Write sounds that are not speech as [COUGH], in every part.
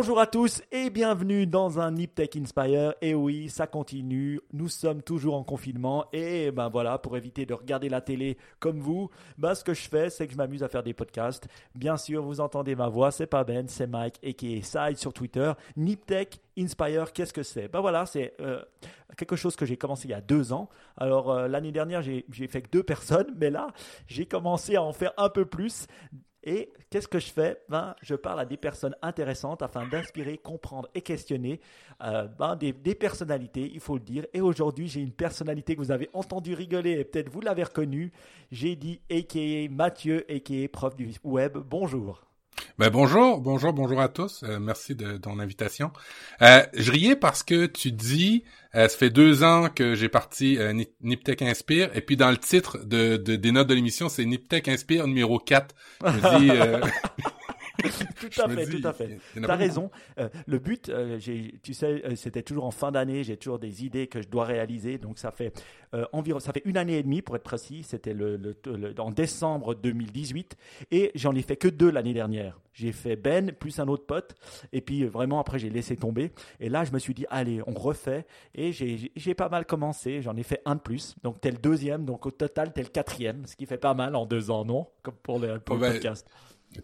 Bonjour à tous et bienvenue dans un Nip Tech Inspire. Et oui, ça continue. Nous sommes toujours en confinement et ben voilà, pour éviter de regarder la télé comme vous, ben ce que je fais, c'est que je m'amuse à faire des podcasts. Bien sûr, vous entendez ma voix, c'est pas Ben, c'est Mike et qui est Side sur Twitter. Nip Tech Inspire, qu'est-ce que c'est? Ben voilà, c'est euh, quelque chose que j'ai commencé il y a deux ans. Alors euh, l'année dernière, j'ai fait que deux personnes, mais là, j'ai commencé à en faire un peu plus. Et qu'est-ce que je fais? Ben, Je parle à des personnes intéressantes afin d'inspirer, comprendre et questionner euh, ben, des, personnalités, il faut le dire. Et aujourd'hui, j'ai une personnalité que vous avez entendu rigoler et peut-être vous l'avez reconnu. J'ai dit a.k.a. Mathieu, a.k.a. prof du web. Bonjour. Ben bonjour, bonjour, bonjour à tous. Euh, merci de, ton invitation. Euh, je riais parce que tu dis, euh, ça fait deux ans que j'ai parti euh, Niptech Inspire, et puis dans le titre de, de des notes de l'émission, c'est Niptech Inspire numéro 4. Je dis, [LAUGHS] [LAUGHS] tout à fait, tout à fait. T'as raison. Euh, le but, euh, tu sais, euh, c'était toujours en fin d'année. J'ai toujours des idées que je dois réaliser. Donc ça fait environ, ça fait une année et demie pour être précis. C'était le, en décembre 2018 et j'en ai fait que deux l'année dernière. J'ai fait Ben plus un autre pote et puis vraiment après j'ai laissé tomber. Et là je me suis dit allez on refait et j'ai pas mal commencé. J'en ai fait un de plus. Donc t'es le deuxième. Donc au total t'es le quatrième, ce qui fait pas mal en deux ans non? Comme pour le, pour le ben, podcast.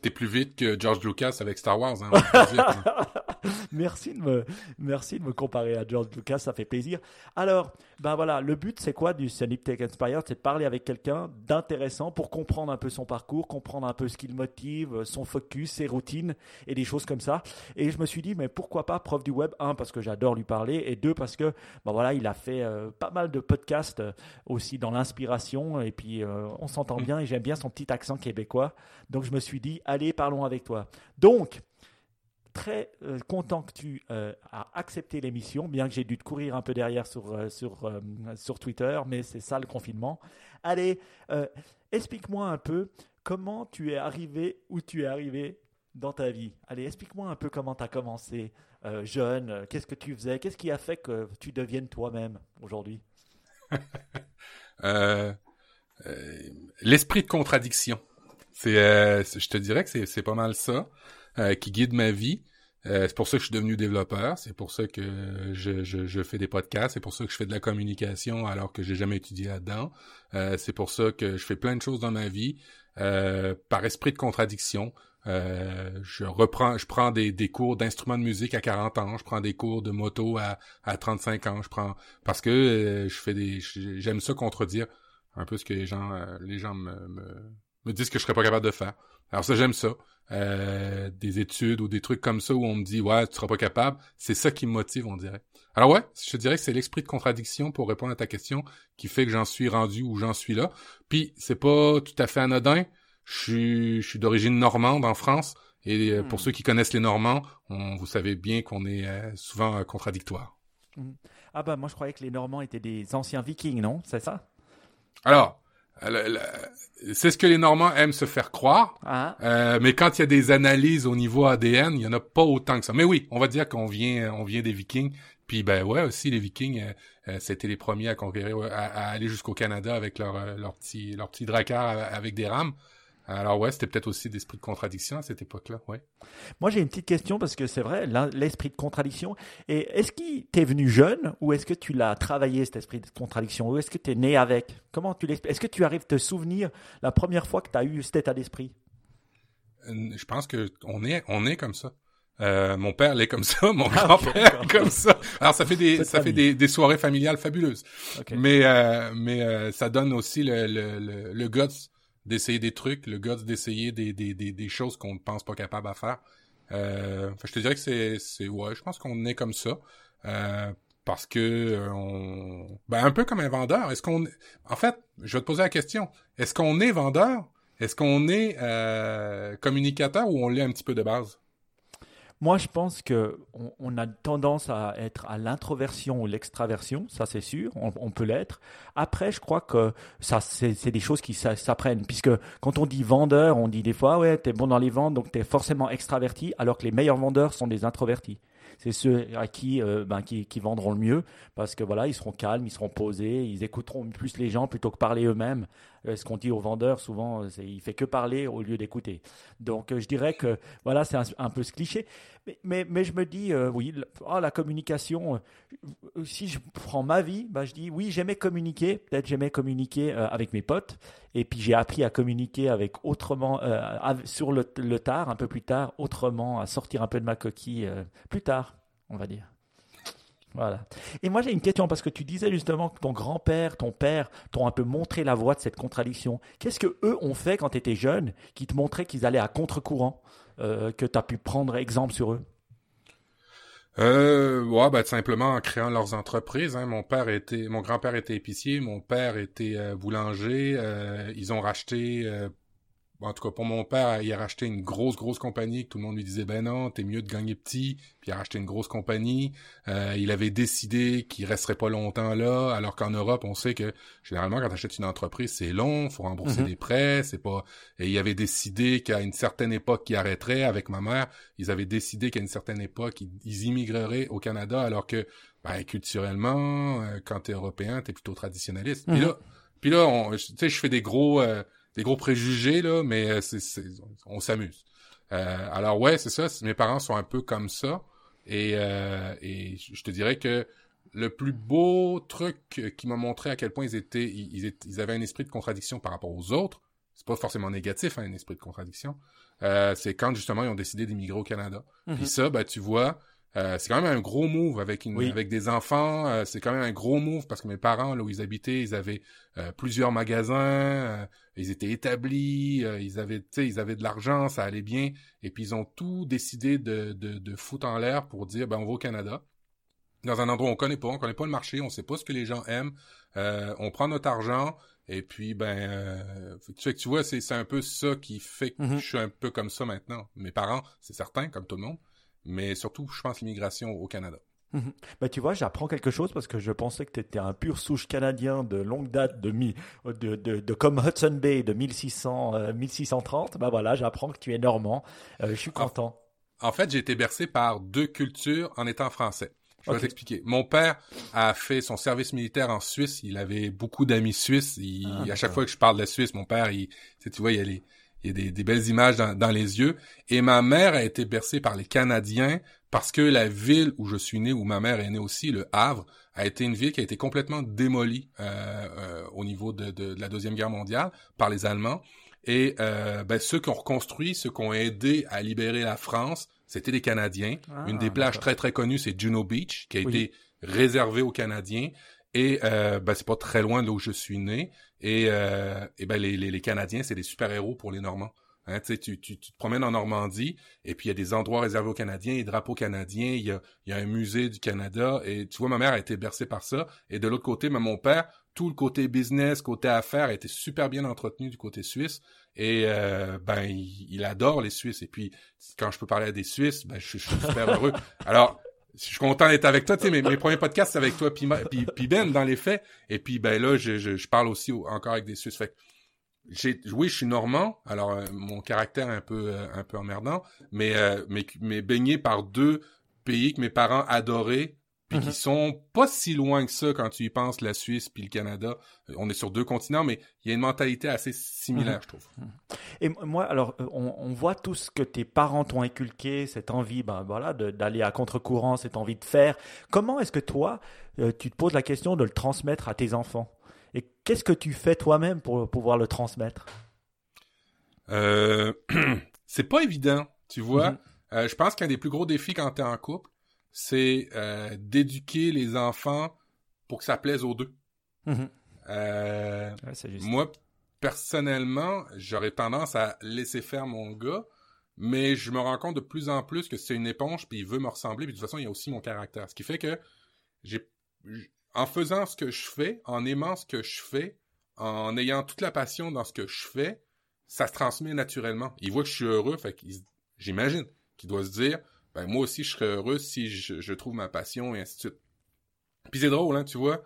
T'es plus vite que George Lucas avec Star Wars. Hein, [LAUGHS] [LAUGHS] merci de me, merci de me comparer à George Lucas, ça fait plaisir. Alors, ben voilà, le but c'est quoi du Sanip Tech Inspired C'est de parler avec quelqu'un d'intéressant pour comprendre un peu son parcours, comprendre un peu ce qui le motive, son focus, ses routines et des choses comme ça. Et je me suis dit, mais pourquoi pas prof du web? Un parce que j'adore lui parler et deux parce que ben voilà, il a fait euh, pas mal de podcasts euh, aussi dans l'inspiration et puis euh, on s'entend mm. bien et j'aime bien son petit accent québécois. Donc je me suis dit allez, parlons avec toi. Donc, très euh, content que tu euh, accepté l'émission, bien que j'ai dû te courir un peu derrière sur, euh, sur, sur Twitter, mais c'est ça le confinement. Allez, explique-moi un peu comment tu es arrivé où tu es arrivé dans ta vie. Allez, explique-moi un peu comment tu as commencé jeune, qu'est-ce que tu faisais, qu'est-ce qui a fait que tu deviennes toi-même aujourd'hui? [LAUGHS] L'esprit de contradiction. C'est, euh, je te dirais que c'est pas mal ça euh, qui guide ma vie. Euh, c'est pour ça que je suis devenu développeur, c'est pour ça que je, je, je, fais des podcasts, c'est pour ça que je fais de la communication alors que j'ai jamais étudié là-dedans. c'est pour ça que je fais plein de choses dans ma vie par esprit de contradiction. je reprends, je prends des, des cours d'instruments de musique à 40 ans, je prends des cours de moto à, à 35 ans, je prends parce que je fais des, j'aime ça contredire un peu ce que les gens, les gens me, me disent que je serais pas capable de faire. Alors ça, j'aime ça. Euh, des études ou des trucs comme ça où on me dit ouais, tu seras pas capable, c'est ça qui me motive, on dirait. Alors ouais, je te dirais que c'est l'esprit de contradiction pour répondre à ta question qui fait que j'en suis rendu où j'en suis là. Puis c'est pas tout à fait anodin. Je suis, je suis d'origine normande en France et euh, pour hmm. ceux qui connaissent les Normands, on, vous savez bien qu'on est euh, souvent contradictoire. Hmm. Ah bah moi je croyais que les Normands étaient des anciens Vikings, non? C'est ça? Alors, c'est ce que les Normands aiment se faire croire. Ah. Euh, mais quand il y a des analyses au niveau ADN, il y en a pas autant que ça. Mais oui, on va dire qu'on vient, on vient des Vikings. Puis ben ouais aussi les Vikings, euh, euh c'était les premiers à conquérir, à, aller jusqu'au Canada avec leur leur petit leur petit avec des rames. Alors ouais, c'était peut-être aussi d'esprit de contradiction à cette époque-là, ouais. Moi j'ai une petite question parce que c'est vrai, l'esprit de contradiction. Et est-ce qu'il t'est venu jeune ou est-ce que tu l'as travaillé cet esprit de contradiction? Ou est-ce que tu es né avec? Comment tu Est-ce que tu arrives à te souvenir la première fois que tu as eu cet état d'esprit? Euh, Je pense que on est on est comme ça. Euh, mon père l'est comme [LAUGHS] ça, mon ah, grand-père comme ça. Alors ça fait des ça fait des, des, soirées familiales fabuleuses. Mais euh, mais euh, ça donne aussi le le, le, le guts d'essayer des trucs, le gars d'essayer des, des, des, choses qu'on ne pense pas capable à faire. Euh, je te dirais que c'est, c'est ouais, je pense qu'on est comme ça. Euh, parce que euh, on ben un peu comme un vendeur. Est-ce qu'on en fait, je vais te poser la question. Est-ce qu'on est vendeur? Est-ce qu'on est, euh, communicateur ou on l'est un petit peu de base? Moi, je pense que on, a tendance à être à l'introversion ou l'extraversion, ça c'est sûr, on, peut l'être. Après, je crois que ça, c'est des choses qui s'apprennent, puisque quand on dit vendeur, on dit des fois, ouais, t'es bon dans les ventes, donc t'es forcément extraverti, alors que les meilleurs vendeurs sont des introvertis c'est ceux à qui, euh, ben, qui, vendront le mieux parce que voilà, ils seront calmes, ils seront posés, ils écouteront plus les gens plutôt que parler eux-mêmes. Ce qu'on dit aux vendeurs, souvent, il fait que parler au lieu d'écouter. Donc, je dirais que voilà, c'est un, peu ce cliché. Mais, mais, je me dis, oui, oh, la communication, si je prends ma vie, bah, je dis, oui, j'aimais communiquer. Peut-être j'aimais communiquer avec mes potes. Et puis, j'ai appris à communiquer avec autrement, sur le, tard, un peu plus tard, autrement, à sortir un peu de ma coquille plus tard, on va dire. Voilà. Et moi, j'ai une question parce que tu disais justement que ton grand-père, ton père t'ont un peu montré la voie de cette contradiction. Qu'est-ce que eux ont fait quand tu étais jeune qui te montraient qu'ils allaient à contre-courant, euh, que tu as pu prendre exemple sur eux? Euh, ouais, ben, simplement en créant leurs entreprises. Hein. Mon père était, mon grand-père était épicier, mon père était euh, boulanger. Euh, ils ont racheté en tout cas, pour mon père, il a racheté une grosse, grosse compagnie que tout le monde lui disait, ben non, t'es mieux de gagner petit. Puis il a racheté une grosse compagnie. Euh, il avait décidé qu'il resterait pas longtemps là, alors qu'en Europe, on sait que généralement, quand t'achètes une entreprise, c'est long, faut rembourser mhm. des prêts, c'est pas... Et il avait décidé qu'à une certaine époque, il arrêterait avec ma mère. Ils avaient décidé qu'à une certaine époque, ils, immigreraient au Canada, alors que, ben, culturellement, euh, quand t'es européen, t'es plutôt traditionnaliste. Puis mhm. là, puis là, tu sais, je fais des gros... Euh, des gros préjugés là, mais euh, c'est, on s'amuse. Euh, alors ouais, c'est ça. Mes parents sont un peu comme ça, et, euh, et je te dirais que le plus beau truc qui m'a montré à quel point ils étaient, ils, ils, avaient un esprit de contradiction par rapport aux autres. C'est pas forcément négatif, hein, un esprit de contradiction. Euh, c'est quand justement ils ont décidé d'immigrer au Canada. Puis mhm. ça, ben tu vois, euh, c'est quand même un gros move avec une, avec des enfants. Euh, c'est quand même un gros move parce que mes parents, là où ils habitaient, ils avaient euh, plusieurs magasins, ils étaient établis, ils avaient, tu sais, ils avaient de l'argent, ça allait bien. Et puis ils ont tout décidé de, de, de foutre en l'air pour dire, ben on va au Canada, dans un endroit où on connaît pas, on connaît pas le marché, on sait pas ce que les gens aiment. on prend notre argent. Et puis, ben, tu, tu vois, c'est un peu ça qui fait que mm-hmm. je suis un peu comme ça maintenant. Mes parents, c'est certain, comme tout le monde, mais surtout, je pense, l'immigration au Canada. Mhm. Bah, tu vois, j'apprends quelque chose parce que je pensais que tu étais un pur souche canadien de longue date, de, mi, de, de, de, comme Hudson Bay de 1600, 1630. Euh, bah voilà, j'apprends que tu es normand. Euh, je suis content. En, fait, j'ai été bercé par deux cultures en étant français. Je vais t'expliquer. Mon père a fait son service militaire en Suisse. Il avait beaucoup d'amis suisses. Ah, à chaque fois que je parle de la Suisse, mon père, il, tu vois, il y a les, il y a des, belles images dans, les yeux. Et ma mère a été bercée par les Canadiens parce que la ville où je suis né, où ma mère est née aussi, le Havre, a été une ville qui a été complètement démolie euh, euh, au niveau de, la Deuxième Guerre mondiale par les Allemands. Et euh, ben, ceux qui ont reconstruit, ceux qui ont aidé à libérer la France, c'était les Canadiens. Ah, une des plages très très connues, c'est Juno Beach, qui a été réservée aux Canadiens. Et euh, ben, c'est pas très loin de là où je suis né. Et, euh, et ben les, les, les Canadiens, c'est des super-héros pour les Normands. Hein, tu, tu, tu te promènes en Normandie, et puis il y a des endroits réservés aux Canadiens, des drapeaux canadiens, il y a, il y a un musée du Canada, et tu vois, ma mère a été bercée par ça. Et de l'autre côté, ben, mon père, tout le côté business, côté affaires, a été super bien entretenu du côté suisse. Et euh, ben, il, adore les Suisses. Et puis, quand je peux parler à des Suisses, ben, je, je suis super heureux. [LAUGHS] Alors, je suis content d'être avec toi. Tu sais, mes, premiers podcasts, c'est avec toi puis, Ben, dans les faits. Et puis, ben là, je, je, parle aussi encore avec des Suisses. Fait j'ai, oui, je suis normand. Alors, euh, mon caractère est un peu, euh, un peu emmerdant. Mais, euh, mais, mais baigné par deux pays que mes parents adoraient puis qui mhm. sont pas si loin que ça quand tu y penses, la Suisse puis le Canada. Euh, on est sur deux continents, mais il y a une mentalité assez similaire, mhm. je trouve. Mhm. Et moi, alors, euh, on, voit tout ce que tes parents t'ont inculqué, cette envie, ben voilà, d'aller à contre-courant, cette envie de faire. Comment est-ce que toi, euh, tu te poses la question de le transmettre à tes enfants? Et qu'est-ce que tu fais toi-même pour pouvoir le transmettre? Euh, [CLEARS THROAT] C'est pas évident, tu vois. je pense qu'un des plus gros défis quand tu es en couple, c'est euh, d'éduquer les enfants pour que ça plaise aux deux. Mhm. Euh, moi, personnellement, j'aurais tendance à laisser faire mon gars, mais je me rends compte de plus en plus que c'est une éponge, puis il veut me ressembler, puis de toute façon, il y a aussi mon caractère. Ce qui fait que j'ai, en faisant ce que je fais, en aimant ce que je fais, en ayant toute la passion dans ce que je fais, ça se transmet naturellement. Il voit que je suis heureux, fait j'imagine qu'il doit se dire, ben moi aussi je serais heureux si je, trouve ma passion et ainsi de suite. Puis c'est drôle, hein, tu vois,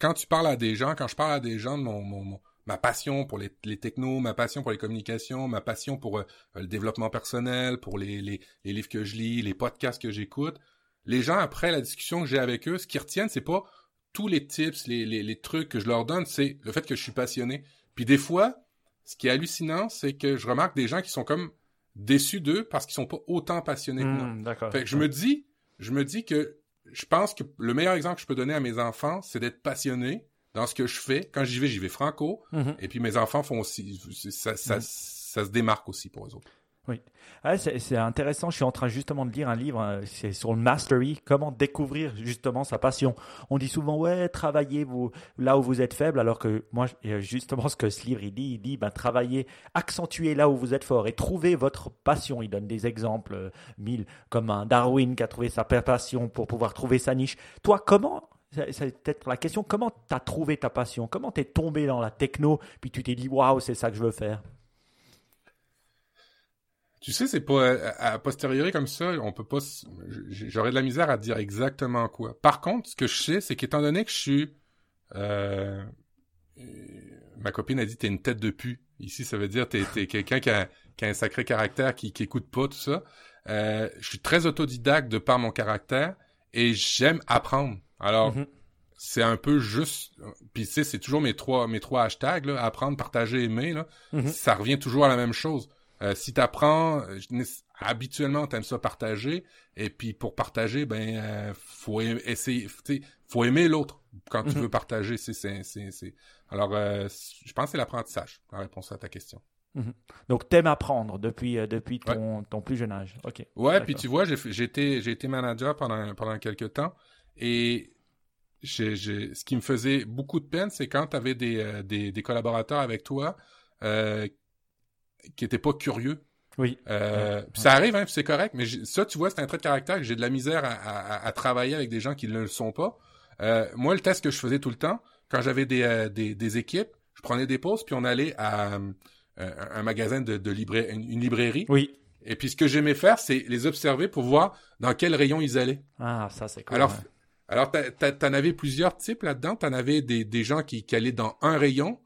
quand tu parles à des gens, quand je parle à des gens de mon, mon, ma passion pour les, les technos, ma passion pour les communications, ma passion pour euh, le développement personnel, pour les, les, les, livres que je lis, les podcasts que j'écoute, les gens après la discussion que j'ai avec eux, ce qu'ils retiennent, c'est pas tous les tips, les, les trucs que je leur donne, c'est le fait que je suis passionné. Puis des fois, ce qui est hallucinant, c'est que je remarque des gens qui sont comme déçus d'eux parce qu'ils sont pas autant passionnés que moi. Hmm, D'accord. Fait que je me dis, je me dis que je pense que le meilleur exemple que je peux donner à mes enfants, c'est d'être passionné dans ce que je fais. Quand j'y vais, j'y vais franco. Mhm. Et puis mes enfants font aussi, ça, ça, Mhm. ça se démarque aussi pour eux autres. Ouais, c'est intéressant. Je suis en train justement de lire un livre, euh, c'est sur le mastery, comment découvrir justement sa passion. On dit souvent ouais, travaillez là où vous êtes faible, alors que moi euh, justement ce que ce livre il dit, il dit ben travaillez, accentuez là où vous êtes fort et trouvez votre passion. Il donne des exemples euh, mille comme un Darwin qui a trouvé sa passion pour pouvoir trouver sa niche. Toi, comment c'est peut-être la question. Comment t'as trouvé ta passion? Comment t'es tombé dans la techno? Puis tu t'es dit waouh, c'est ça que je veux faire. Tu sais, c'est pas à, à posteriori comme ça, on peut pas. J'aurais de la misère à dire exactement quoi. Par contre, ce que je sais, c'est qu'étant donné que je suis, euh, ma copine a dit t'es une tête de pu. Ici, ça veut dire t'es t'es quelqu'un qui a, qui a un sacré caractère, qui, qui écoute pas tout ça. Euh, je suis très autodidacte de par mon caractère et j'aime apprendre. Alors, Mhm. c'est un peu juste. Puis tu sais, c'est toujours mes trois mes trois hashtags là, apprendre, partager, aimer là. Mhm. Ça revient toujours à la même chose. Euh, si t'apprends, euh, habituellement t'aimes ça partager, et puis pour partager, ben euh, faut essayer, faut aimer l'autre quand tu Mhm. veux partager. C'est c'est. Alors, euh, je pense que c'est l'apprentissage. La réponse à ta question. Donc t'aimes apprendre depuis depuis ton, ton plus jeune âge. Ok. Ouais, puis tu vois, j'ai été manager pendant pendant quelques temps et ce qui me faisait beaucoup de peine, c'est quand tu avais des, des des collaborateurs avec toi euh, qui étaient pas curieux. Oui. Euh, Ouais. ça arrive, hein, c'est correct, mais ça, tu vois, c'est un trait de caractère que j'ai de la misère à, à- à travailler avec des gens qui ne le sont pas. Euh, moi, le test que je faisais tout le temps, quand j'avais des, euh, des, des équipes, je prenais des pauses, puis on allait à un magasin de, de libra- une, une librairie. Oui. Et puis ce que j'aimais faire, c'est les observer pour voir dans quel rayon ils allaient. Ah, ça c'est cool. Alors, ouais. alors t'en avais plusieurs types là-dedans. T'en avais des, des gens qui, qui allaient dans un rayon,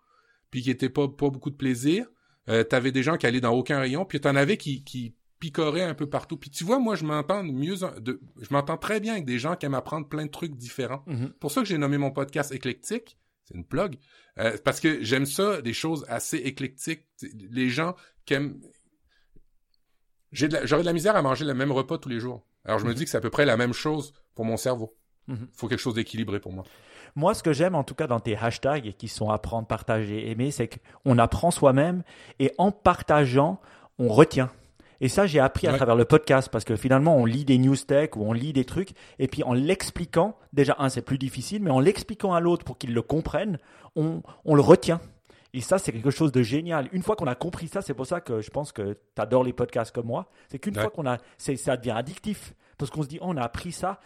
puis qui étaient pas, pas beaucoup de plaisir. Euh, T'avais des gens qui allaient dans aucun rayon, puis t'en avais qui, qui picoraient un peu partout. Puis tu vois, moi, je m'entends mieux, de, je m'entends très bien avec des gens qui aiment apprendre plein de trucs différents. Mhm. pour ça que j'ai nommé mon podcast éclectique. C'est une plug. Euh, parce que j'aime ça, des choses assez éclectiques. Les gens qui aiment... J'ai de la- J'aurais de la misère à manger le même repas tous les jours. Alors je me dis que c'est à peu près la même chose pour mon cerveau. Mhm. faut quelque chose d'équilibré pour moi. Moi, ce que j'aime en tout cas dans tes hashtags qui sont apprendre, partager, aimer, c'est qu'on apprend soi-même et en partageant, on retient. Et ça, j'ai appris à Ouais. travers le podcast parce que finalement, on lit des news tech ou on lit des trucs et puis en l'expliquant, déjà, un, c'est plus difficile, mais en l'expliquant à l'autre pour qu'il le comprenne, on, on le retient. Et ça, c'est quelque chose de génial. Une fois qu'on a compris ça, c'est pour ça que je pense que tu adores les podcasts comme moi. C'est qu'une Ouais. fois qu'on a, ça devient addictif. Parce qu'on se dit, oh, on a appris ça.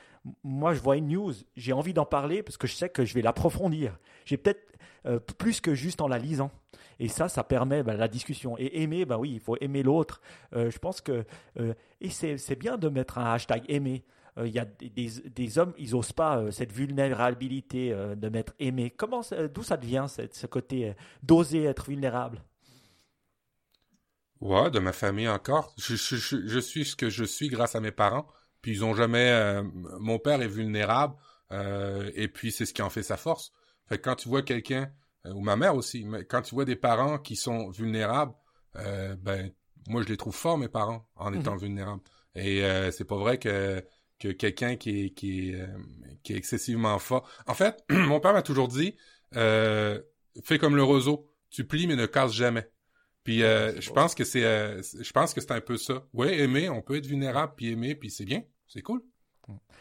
Moi, je vois une news, j'ai envie d'en parler parce que je sais que je vais l'approfondir. J'ai peut-être euh, plus que juste en la lisant. Et ça, ça permet ben, la discussion. Et aimer, ben oui, il faut aimer l'autre. Euh, je pense que. euh, et c'est bien de mettre un hashtag aimer. Il y a des, hommes, ils n'osent pas cette vulnérabilité de mettre aimer. Comment, d'où ça devient ce côté d'oser être vulnérable? Ouais, de ma famille encore. Je suis ce que je suis grâce à mes parents. Puis ils ont jamais. euh, mon père est vulnérable. euh, et puis c'est ce qui en fait sa force. Fait que quand tu vois quelqu'un euh, ou ma mère aussi, mais quand tu vois des parents qui sont vulnérables, euh, ben moi je les trouve forts mes parents en étant vulnérables. Et euh, c'est pas vrai que que quelqu'un qui est qui est, euh, qui est excessivement fort. En fait, [CLEARS THROAT] mon père m'a toujours dit euh, fais comme le roseau, tu plies mais ne casses jamais. Puis euh, je pense que c'est euh, je pense que c'est un peu ça. Ouais, aimer, on peut être vulnérable puis aimer puis c'est bien, c'est cool.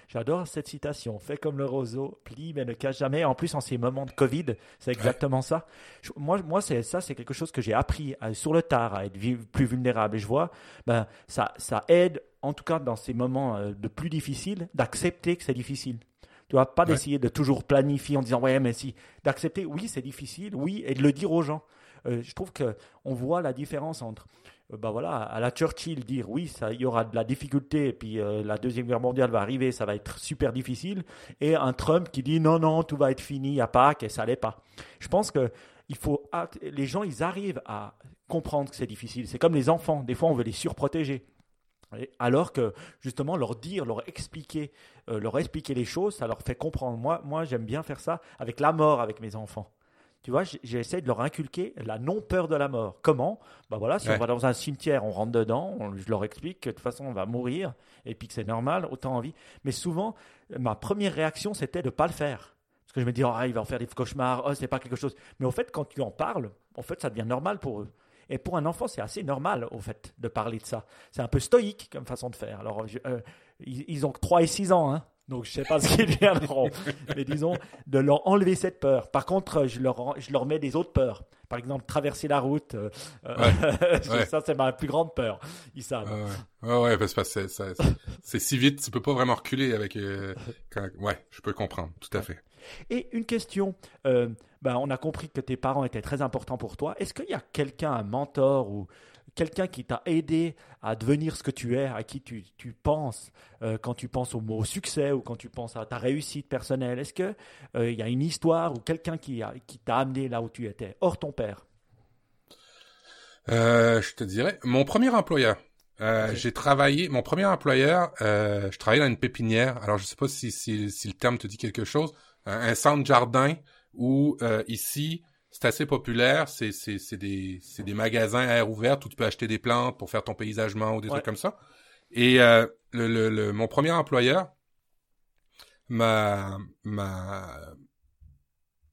J'adore cette citation. Fais comme le roseau, plie mais ne cache jamais. En plus, en ces moments de Covid, c'est exactement ça. Je- moi, moi c'est ça, c'est quelque chose que j'ai appris euh, sur le tard à être plus vulnérable. Et je vois, ben, ça, ça aide, en tout cas dans ces moments euh, de plus difficiles, d'accepter que c'est difficile. Tu vois, pas Ouais. d'essayer de toujours planifier en disant ouais, mais si, d'accepter, oui, c'est difficile, oui, et de le dire aux gens. Euh, je trouve que on voit la différence entre bah voilà, à la Churchill dire oui, ça, il y aura de la difficulté, et puis euh, la Deuxième Guerre mondiale va arriver, ça va être super difficile, et un Trump qui dit non, non, tout va être fini à Pâques, et ça l'est pas. Je pense que il faut, les gens, ils arrivent à comprendre que c'est difficile. C'est comme les enfants, des fois on veut les surprotéger. Alors que justement leur dire, leur expliquer, euh, leur expliquer les choses, ça leur fait comprendre. Moi, moi j'aime bien faire ça avec la mort avec mes enfants. Tu vois, j'essaie de leur inculquer la non-peur de la mort. Comment? Bah voilà, si on va dans un cimetière, on rentre dedans, je leur explique que de toute façon on va mourir et puis que c'est normal, autant envie. Mais souvent, ma première réaction c'était de ne pas le faire. Parce que je me dis, oh, il va en faire des cauchemars, oh, c'est pas quelque chose. Mais au fait, quand tu en parles, en fait, ça devient normal pour eux. Et pour un enfant, c'est assez normal, au fait, de parler de ça. C'est un peu stoïque comme façon de faire. Alors, euh, ils, ont 3 et 6 ans, hein. Donc, je ne sais pas ce qu'ils viendront. Mais disons, de leur enlever cette peur. Par contre, je leur, je leur mets des autres peurs. Par exemple, traverser la route. Euh, euh, [LAUGHS] ça, c'est ma plus grande peur. Ils savent. Ouais, ouais, parce que c'est si vite, tu peux pas vraiment reculer avec. Ouais, je peux comprendre, tout à fait. Et une question, euh, ben, on a compris que tes parents étaient très importants pour toi. Est-ce qu'il y a quelqu'un, un mentor ou quelqu'un qui t'a aidé à devenir ce que tu es, à qui tu, penses euh, quand tu penses au mot succès ou quand tu penses à ta réussite personnelle Est-ce qu'il euh, y a une histoire ou quelqu'un qui, qui t'a amené là où tu étais, hors ton père? Je te dirais, mon premier employeur. J'ai travaillé, mon premier employeur, je travaillais dans une pépinière. Alors je sais pas si, si, si le terme te dit quelque chose un centre jardin où euh, ici c'est assez populaire, c'est c'est des c'est des magasins à air ouvert où tu peux acheter des plantes pour faire ton paysagement ou des trucs comme ça. Et euh, le, le, mon premier employeur m'a m'a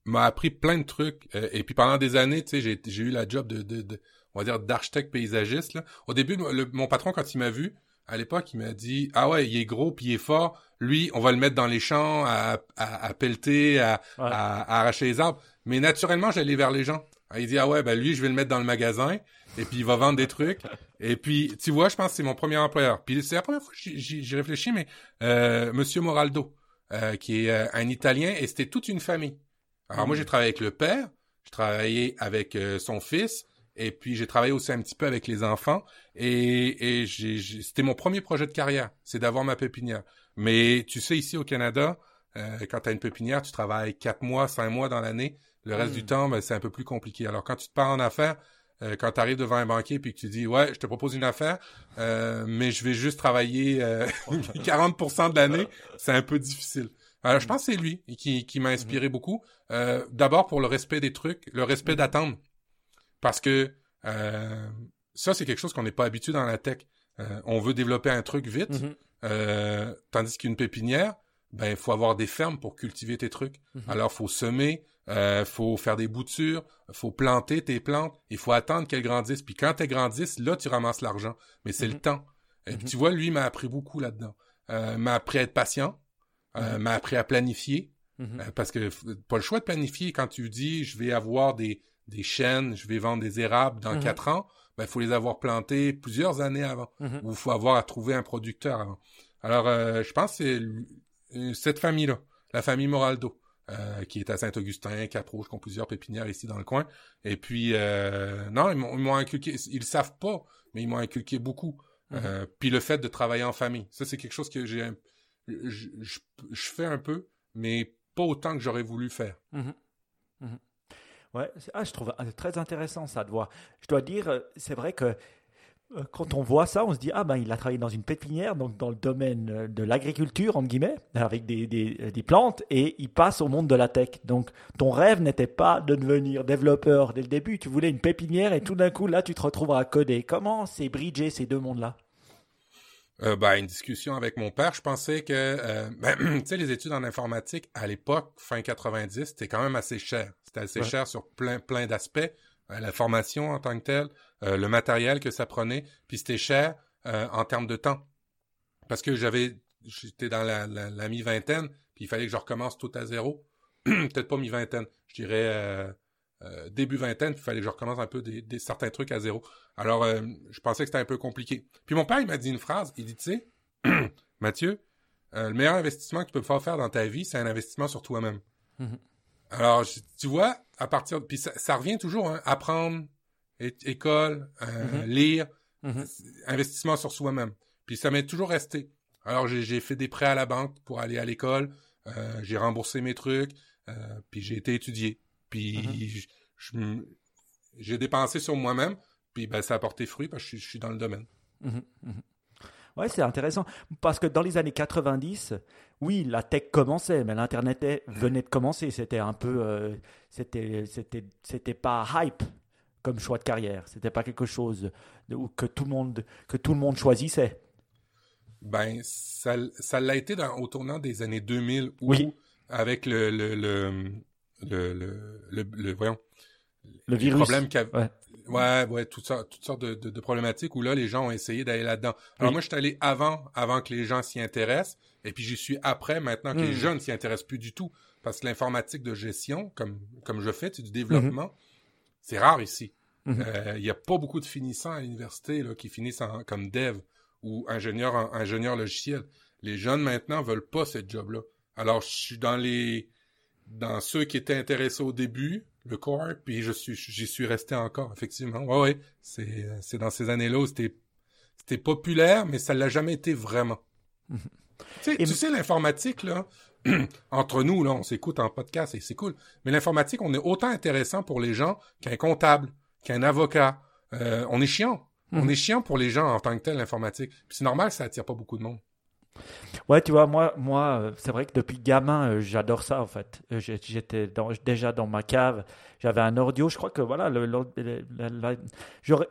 m'a appris plein de trucs euh, et puis pendant des années, tu sais, j'ai j'ai eu la job de, de, de on va dire d'architecte paysagiste là. Au début mon patron quand il m'a vu, à l'époque, il m'a dit ah ouais, il est gros puis il est fort. Lui, on va le mettre dans les champs à, à, à pelleter, à, à, arracher les arbres. Mais naturellement, j'allais vers les gens. Il dit ah ouais, ben lui, je vais le mettre dans le magasin et puis il va vendre des trucs. [LAUGHS] Et puis tu vois, je pense que c'est mon premier employeur. Puis c'est la première fois que j'y réfléchi, mais euh, Monsieur Moraldo, euh, qui est euh, un Italien, et c'était toute une famille. Alors moi, j'ai travaillé avec le père, j'ai travaillé avec euh, son fils, et puis j'ai travaillé aussi un petit peu avec les enfants. Et, et c'était mon premier projet de carrière, c'est d'avoir ma pépinière. Mais tu sais, ici au Canada, euh, quand tu as une pépinière, tu travailles quatre mois, cinq mois dans l'année. Le reste du hmm. temps, ben, c'est un peu plus compliqué. Alors quand tu te pars en affaires, euh, quand tu arrives devant un banquier puis que tu dis ouais, je te propose une affaire, euh, mais je vais juste travailler [LAUGHS] 40% de l'année, c'est un peu difficile. Alors je pense que c'est lui qui, qui m'a inspiré hmm. beaucoup. D'abord pour le respect des trucs, le respect hmm. d'attendre. Parce que euh, ça, c'est quelque chose qu'on n'est pas habitué dans la tech. Euh, on veut développer un truc vite, mm-hmm. Euh, tandis qu'une pépinière, ben il faut avoir des fermes pour cultiver tes trucs. Alors, mm-hmm. Alors faut semer, euh, faut faire des boutures, faut planter tes plantes, il faut attendre qu'elles grandissent. Puis quand elles grandissent, là tu ramasses l'argent. Mais c'est le mm-hmm. temps. Et puis tu vois, lui m'a appris beaucoup là-dedans. Euh, m'a appris à être patient, euh, m'a appris à planifier. parce que pas le choix de planifier quand tu dis je vais avoir des des chênes, je vais vendre des érables dans mhm. quatre ans, ben, il faut les avoir plantés plusieurs années avant, mhm. ou il faut avoir à trouver un producteur avant. Alors, euh, je pense que c'est cette famille-là, la famille Moraldo, euh, qui est à Saint-Augustin, Cap-Rouge, qui ont plusieurs pépinières ici dans le coin. Et puis, euh, non, ils m'ont inculqué, ils le savent pas, mais ils m'ont inculqué beaucoup. Mhm. puis le fait de travailler en famille, ça c'est quelque chose que j'ai, je, je, fais un peu, mais pas autant que j'aurais voulu faire. Ah, je trouve très intéressant ça de voir. Je dois dire, euh, c'est vrai que euh, quand on voit ça, on se dit ah ben il a travaillé dans une pépinière, donc dans le domaine euh, de l'agriculture entre guillemets, avec des, des, des, plantes, et il passe au monde de la tech. Donc ton rêve n'était pas de devenir développeur dès le début. Tu voulais une pépinière et tout d'un coup là tu te retrouves à coder. Comment c'est bridgé ces deux mondes là euh, ben, une discussion avec mon père, je pensais que, [CLEARS THROAT] tu sais, les études en informatique, à l'époque, fin 90, c'était quand même assez cher. Assez cher sur plein, plein d'aspects. Euh, la formation en tant que telle, euh, le matériel que ça prenait, puis c'était cher en termes de temps. Parce que j'avais, j'étais dans la, la, la mi-vingtaine, puis il fallait que je recommence tout à zéro. [CLEARS THROAT] Peut-être pas mi-vingtaine, je dirais euh, début vingtaine, il fallait que je recommence un peu des, des certains trucs à zéro. Alors, euh, je pensais que c'était un peu compliqué. Puis mon père, il m'a dit une phrase. Il dit, tu sais, [CLEARS THROAT] Mathieu, euh, le meilleur investissement que tu peux faire dans ta vie, c'est un investissement sur toi-même. Mhm. Alors, tu vois, à partir... Puis ça, revient toujours, hein, apprendre, école, mhm. lire, mhm. investissement sur soi-même. Puis ça m'est toujours resté. Alors, j'ai fait des prêts à la banque pour aller à l'école. j'ai remboursé mes trucs. puis j'ai été étudié. Puis mm-hmm. j'ai dépensé sur moi-même, puis ben, ça a porté fruit parce que je, suis dans le domaine. Ouais, c'est intéressant parce que dans les années 90, oui, la tech commençait, mais l'internet venait de commencer. C'était un peu, euh, c'était, c'était, c'était pas hype comme choix de carrière. C'était pas quelque chose que tout le monde, que tout le monde choisissait. Ben, ça, ça l'a été dans, au tournant des années 2000 où, avec le, le, le, le, le, voyons, le virus. Problème ouais. Ouais, ouais, toutes sortes, toutes sortes de, de, problématiques où là, les gens ont essayé d'aller là-dedans. Alors moi, je suis allé avant, avant que les gens s'y intéressent, et puis j'y suis après, maintenant que les hmm. jeunes s'y intéressent plus du tout. Parce que l'informatique de gestion, comme, comme je fais, c'est du développement, c'est rare ici. Mhm. Euh, il n'y a pas beaucoup de finissants à l'université là, qui finissent en, comme dev ou ingénieur, ingénieur logiciel. Les jeunes maintenant veulent pas ce job-là. Alors, je suis dans les, dans ceux qui étaient intéressés au début, le core, puis je suis, j'y suis resté encore, effectivement. Ouais, ouais. C'est, c'est dans ces années-là où c'était, c'était populaire, mais ça l'a jamais été vraiment. [LAUGHS] Tu sais, tu sais l'informatique, là, [CLEARS THROAT] entre nous, là, on s'écoute en podcast et c'est cool. Mais l'informatique, on est autant intéressant pour les gens qu'un comptable, qu'un avocat. Euh, on est chiant. On mhm. est chiant pour les gens en tant que tel, l'informatique. c'est normal, ça attire pas beaucoup de monde. Ouais, tu vois, moi, moi euh, c'est vrai que depuis gamin, euh, j'adore ça en fait. J'étais déjà dans ma cave j'avais un audio. Je crois que voilà,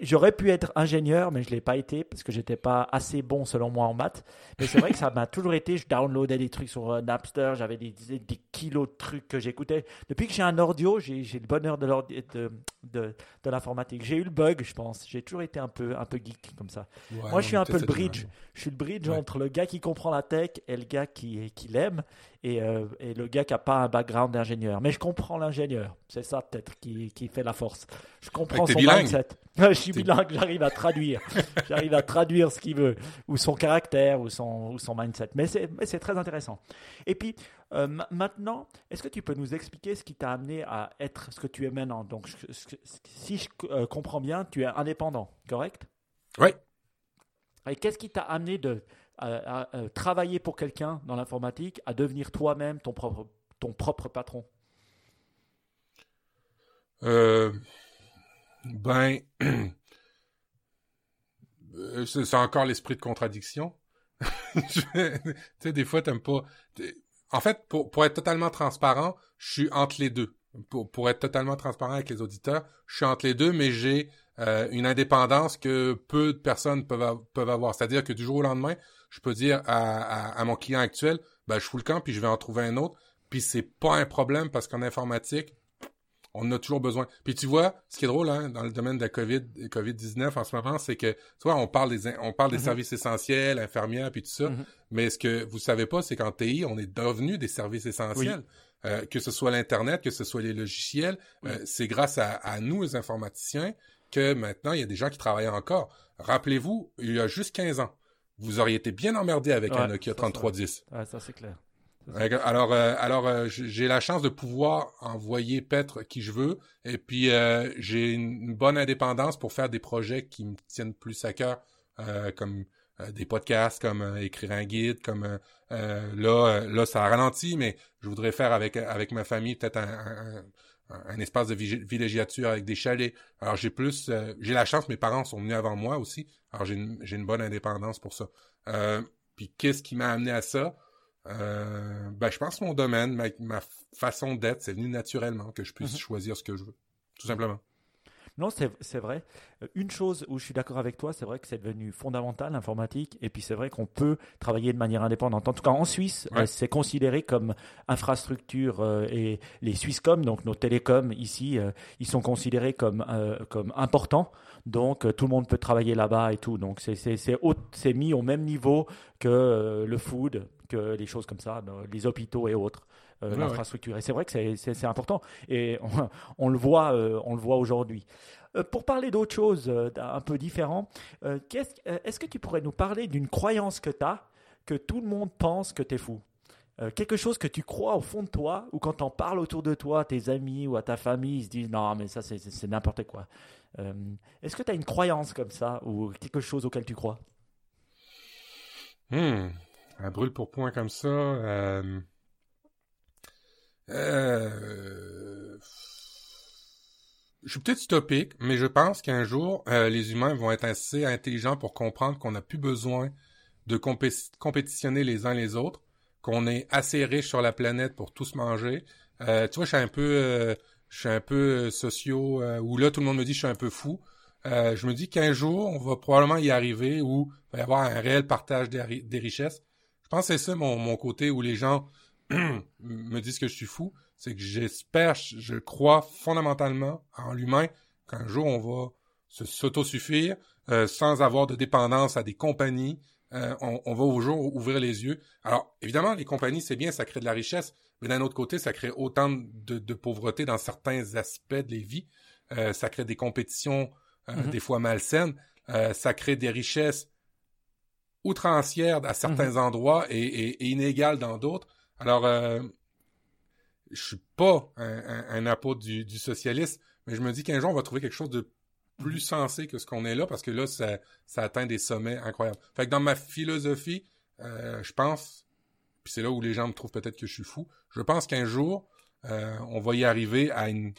j'aurais pu être ingénieur, mais je l'ai pas été parce que j'étais pas assez bon selon moi en maths. Mais c'est vrai que ça m'a toujours été. Je downloadais des trucs sur euh, Napster, j'avais des, des, kilos de trucs que j'écoutais. Depuis que j'ai un audio, j'ai le bonheur de, de, de, de l'informatique. J'ai eu le bug, je pense. J'ai toujours été un peu, un peu geek comme ça. moi, je suis un peu le bridge. Je suis le bridge entre le gars qui comprend la tech et le gars qui, qui l'aime et, euh, et, le gars qui n'a pas un background d'ingénieur. Mais je comprends l'ingénieur. C'est ça peut-être qui, qui, fait la force. Je comprends son mindset. [LAUGHS] je suis bilingue, j'arrive à traduire. j'arrive à traduire ce qu'il veut, ou son caractère, ou son, ou son mindset. Mais c'est très intéressant. Et puis, euh, maintenant, est-ce que tu peux nous expliquer ce qui t'a amené à être ce que tu es maintenant? Donc, si je euh, comprends bien, tu es indépendant, correct? Oui. Et qu'est-ce qui t'a amené de à, travailler pour quelqu'un dans l'informatique, à devenir toi-même ton propre, ton propre patron? Euh, Ben, [CLEARS THROAT] c'est encore l'esprit de contradiction. [LAUGHS] tu sais, des fois, t'aimes pas. En fait, pour, pour être totalement transparent, je suis entre les deux. Pour, pour être totalement transparent avec les auditeurs, je suis entre les deux, mais j'ai euh, une indépendance que peu de personnes peuvent, peuvent avoir. C'est-à-dire que du jour au lendemain, je peux dire à, à, mon client actuel, ben, je fous le camp, puis je vais en trouver un autre. Puis c'est pas un problème parce qu'en informatique, on a toujours besoin. Puis tu vois, ce qui est drôle hein, dans le domaine de la COVID, COVID-19 en ce moment, c'est que, tu vois, on parle des, on parle des mm-hmm. services essentiels, infirmières, puis tout ça. Mm-hmm. Mais ce que vous savez pas, c'est qu'en TI, on est devenu des services essentiels. Euh, que ce soit l'Internet, que ce soit les logiciels, euh, c'est grâce à, à, nous, les informaticiens, que maintenant, il y a des gens qui travaillent encore. Rappelez-vous, il y a juste 15 ans, vous auriez été bien emmerdé avec un Nokia 3310. Ouais, ça c'est clair. Alors, euh, alors euh, j'ai la chance de pouvoir envoyer Petre qui je veux, et puis euh, j'ai une, bonne indépendance pour faire des projets qui me tiennent plus à cœur, comme des podcasts, comme écrire un guide, comme là, là ça a ralenti, mais je voudrais faire avec avec ma famille peut-être un, un, espace de villégiature avec des chalets. Alors j'ai plus, j'ai la chance, mes parents sont venus avant moi aussi, alors j'ai une, une bonne indépendance pour ça. puis qu'est-ce qui m'a amené à ça? Euh, ben, je pense que mon domaine, ma, façon d'être, c'est venu naturellement que je puisse mhm. choisir ce que je veux, tout simplement. Non, c'est vrai. Euh, une chose où je suis d'accord avec toi, c'est vrai que c'est devenu fondamental l'informatique, et puis c'est vrai qu'on peut travailler de manière indépendante. En tout cas, en Suisse, euh, c'est considéré comme infrastructure et les Swisscom, donc nos télécoms ici, ils sont considérés comme comme importants. Donc tout le monde peut travailler là-bas et tout. Donc c'est mis au même niveau que le food, que les choses comme ça, les hôpitaux et autres, euh, l'infrastructure. Et c'est vrai que c'est important. Et [LAUGHS] on, le voit, euh, on le voit aujourd'hui. Euh, pour parler d'autre chose un peu différent, est-ce que tu pourrais nous parler d'une croyance que tu as, que tout le monde pense que tu es fou quelque chose que tu crois au fond de toi, ou quand on parle autour de toi, tes amis ou à ta famille, ils se disent non, mais ça c'est n'importe quoi. Est-ce que tu as une croyance comme ça, ou quelque chose auquel tu crois? Hmm un brûle pour point comme ça. Euh, euh, je suis peut-être utopique, mais je pense qu'un jour, euh, les humains vont être assez intelligents pour comprendre qu'on n'a plus besoin de compétitionner les uns les autres, qu'on est assez riche sur la planète pour tous manger. Euh, tu vois, je suis un peu, euh, je suis un peu socio, où là tout le monde me dit que je suis un peu fou. je me dis qu'un jour, on va probablement y arriver où il va y avoir un réel partage des, richesses. Je pense que c'est ça mon côté où les gens [CLEARS THROAT] me disent que je suis fou. C'est que j'espère, je crois fondamentalement en l'humain qu'un jour on va se s'autosuffire euh, sans avoir de dépendance à des compagnies. Euh, on, on, va au jour ouvrir les yeux. Alors, évidemment, les compagnies, c'est bien, ça crée de la richesse, mais d'un autre côté, ça crée autant de, de, pauvreté dans certains aspects de les vies. Euh, ça crée des compétitions mm-hmm. des fois malsaines. ça crée des richesses outrancières à certains mm-hmm. endroits et, et, et, inégales dans d'autres. Alors, je suis pas un, un, un apôtre du, du socialisme, mais je me dis qu'un jour, on va trouver quelque chose de plus sensé que ce qu'on est là, parce que là, ça, ça atteint des sommets incroyables. Fait que dans ma philosophie, euh, je pense, puis c'est là où les gens me trouvent peut-être que je suis fou, je pense qu'un jour, euh, on va y arriver à une,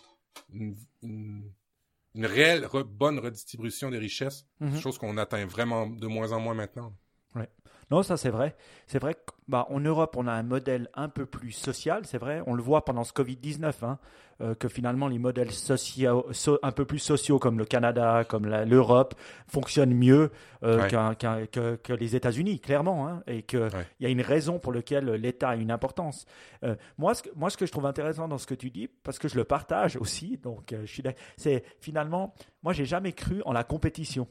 une, une, réelle bonne redistribution des richesses, mm-hmm. chose qu'on atteint vraiment de moins en moins maintenant. Ouais. Non, ça c'est vrai. C'est vrai qu'en bah, Europe, on a un modèle un peu plus social, c'est vrai. On le voit pendant ce Covid-19, hein, euh, que finalement les modèles sociaux, un peu plus sociaux comme le Canada, comme l'Europe, fonctionnent mieux euh, que, que, les États-Unis, clairement. Hein, et qu'il y a une raison pour laquelle l'État a une importance. Euh, moi, ce, moi, ce que je trouve intéressant dans ce que tu dis, parce que je le partage aussi, donc je suis c'est finalement, moi, j'ai jamais cru en la compétition.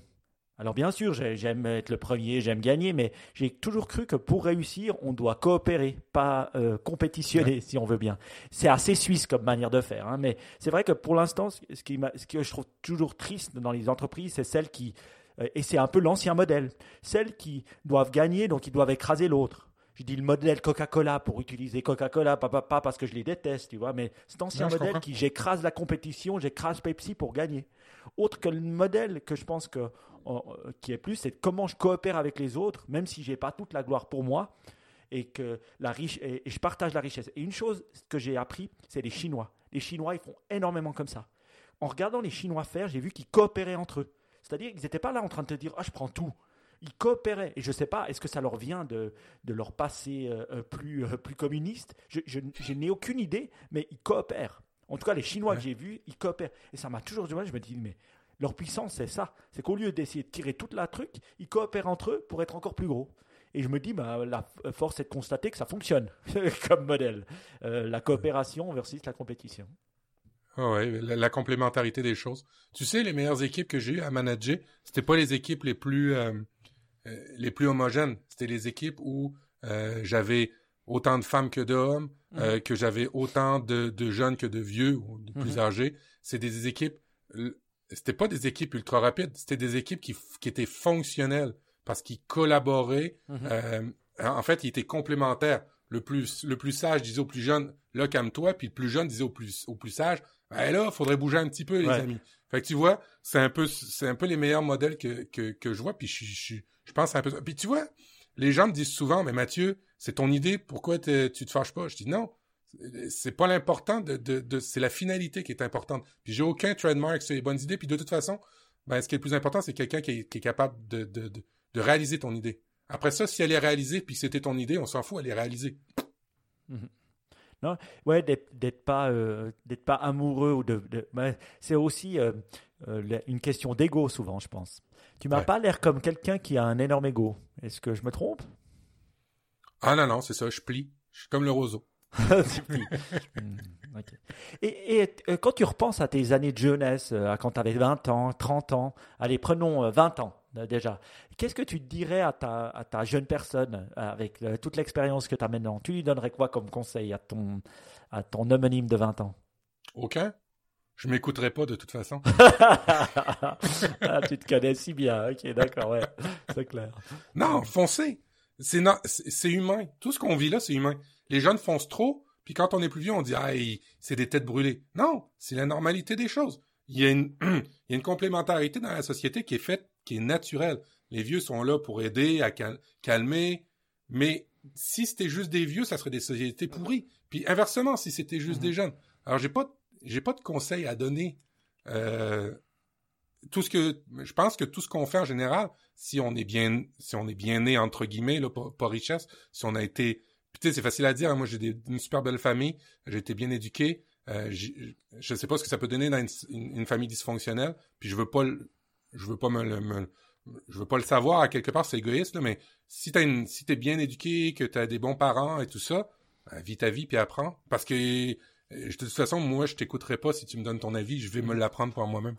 Alors bien sûr, j'aime être le premier, j'aime gagner, mais j'ai toujours cru que pour réussir, on doit coopérer, pas euh, compétitionner, si on veut bien. C'est assez suisse comme manière de faire, hein, mais c'est vrai que pour l'instant, ce, qui ce que je trouve toujours triste dans les entreprises, c'est celles qui, euh, et c'est un peu l'ancien modèle, celles qui doivent gagner, donc ils doivent écraser l'autre. Je dis le modèle Coca-Cola pour utiliser Coca-Cola, pas, pas, parce que je les déteste, tu vois, mais cet ancien modèle qui j'écrase la compétition, j'écrase Pepsi pour gagner. Autre que le modèle que je pense que qui est plus, c'est comment je coopère avec les autres, même si j'ai pas toute la gloire pour moi, et que la riche et, je partage la richesse. Et une chose que j'ai appris, c'est les Chinois. Les Chinois, ils font énormément comme ça. En regardant les Chinois faire, j'ai vu qu'ils coopéraient entre eux. C'est-à-dire qu'ils n'étaient pas là en train de te dire ah je prends tout. Ils coopéraient. Et je ne sais pas, est-ce que ça leur vient de, de leur passé euh, euh, plus, plus communiste? Je, je, n'ai aucune idée, mais ils coopèrent. En tout cas, les Chinois que j'ai vus, ils coopèrent. Et ça m'a toujours du mal. Je me dis, mais leur puissance, c'est ça. C'est qu'au lieu d'essayer de tirer toute la truc, ils coopèrent entre eux pour être encore plus gros. Et je me dis, bah, la force est de constater que ça fonctionne [LAUGHS] comme modèle. Euh, la coopération versus la compétition. Ah oui, la, complémentarité des choses. Tu sais, les meilleures équipes que j'ai eues à manager, c'était pas les équipes les plus euh, euh, les plus homogènes. C'était les équipes où j'avais autant de femmes que d'hommes, mmh. que j'avais autant de, jeunes que de vieux ou de plus mmh. âgés. C'est des équipes c'était pas des équipes ultra rapides, c'était des équipes qui, qui étaient fonctionnelles parce qu'ils collaboraient. Mhm. euh, en fait, ils étaient complémentaires. Le plus, le plus sage disait au plus jeune, là, calme-toi, puis le plus jeune disait au plus, au plus sage, ben là, faudrait bouger un petit peu, les amis. Fait que tu vois, c'est un peu, c'est un peu les meilleurs modèles que, que, que je vois, puis je, je, je pense un peu Puis tu vois, les gens me disent souvent, mais Mathieu, c'est ton idée, pourquoi tu te fâches pas? Je dis non, c'est pas l'important de, de, c'est la finalité qui est importante. Puis j'ai aucun trademark sur les bonnes idées. Puis de toute façon, ben, ce qui est le plus important, c'est quelqu'un qui, est, capable de, de, de, réaliser ton idée. Après ça, si elle est réalisée, puis c'était ton idée, on s'en fout, elle est réalisée. Mm-hmm. Non, ouais, d'être pas, euh, d'être pas amoureux ou de, ben, c'est aussi euh, euh, une question d'ego souvent, je pense. Tu m'as pas l'air comme quelqu'un qui a un énorme ego. Est-ce que je me trompe? Ah non non, c'est ça, je plie, je suis comme le roseau. [LAUGHS] Hmm, et, euh, quand tu repenses à tes années de jeunesse, euh, à quand tu avais 20 ans, 30 ans, allez, prenons 20 euh, ans déjà, qu'est-ce que tu dirais à ta, à ta jeune personne avec toute l'expérience que tu as maintenant? Tu lui donnerais quoi comme conseil à ton, à ton homonyme de 20 ans? Aucun. Je m'écouterai pas de toute façon. [LAUGHS] ah, tu te connais si bien, ok, d'accord, ouais, c'est clair. Non, foncez. C'est c'est humain. Tout ce qu'on vit là, c'est humain les jeunes foncent trop, puis quand on est plus vieux, on dit ah c'est des têtes brûlées. Non, c'est la normalité des choses. Il y, a une, [CLEARS THROAT] il y a une complémentarité dans la société qui est faite, qui est naturelle. Les vieux sont là pour aider à calmer, mais si c'était juste des vieux, ça serait des sociétés pourries. Puis inversement, si c'était juste des mhm. jeunes. Alors j'ai pas j'ai pas de conseils à donner. Euh, tout ce que je pense que tout ce qu'on fait en général, si on est bien si on est bien né entre guillemets là, pas richesse, si on a été Puis tu sais, c'est facile à dire. hein. Moi, j'ai une super belle famille. J'ai été bien éduqué. Euh, je sais pas ce que ça peut donner dans une, une- une famille dysfonctionnelle. Puis je veux pas je veux pas me, le- me- je veux pas le savoir. À quelque part, c'est égoïste, là, mais si t'as une, si t'es bien éduqué, que t'as des bons parents et tout ça, ben, vis ta vie puis apprends. Parce que de toute façon, moi, je t'écouterai pas si tu me donnes ton avis. Je vais me l'apprendre par moi-même.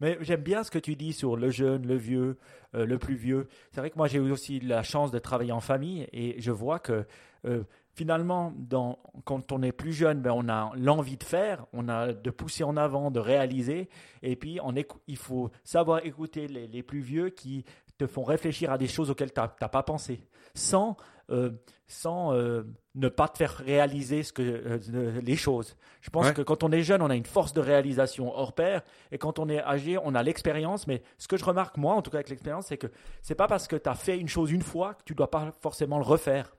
Mais j'aime bien ce que tu dis sur le jeune, le vieux, euh, le plus vieux. C'est vrai que moi j'ai eu aussi la chance de travailler en famille et je vois que euh, finalement, quand on est plus jeune, ben, on a l'envie de faire, on a de pousser en avant, de réaliser. Et puis il faut savoir écouter les plus vieux qui te font réfléchir à des choses auxquelles tu n'as pas pensé, sans, euh, sans euh, ne pas te faire réaliser ce que, euh, les choses. Je pense Ouais. que quand on est jeune, on a une force de réalisation hors pair. Et quand on est âgé, on a l'expérience. Mais ce que je remarque, moi, en tout cas avec l'expérience, c'est que c'est pas parce que tu as fait une chose une fois que tu dois pas forcément le refaire.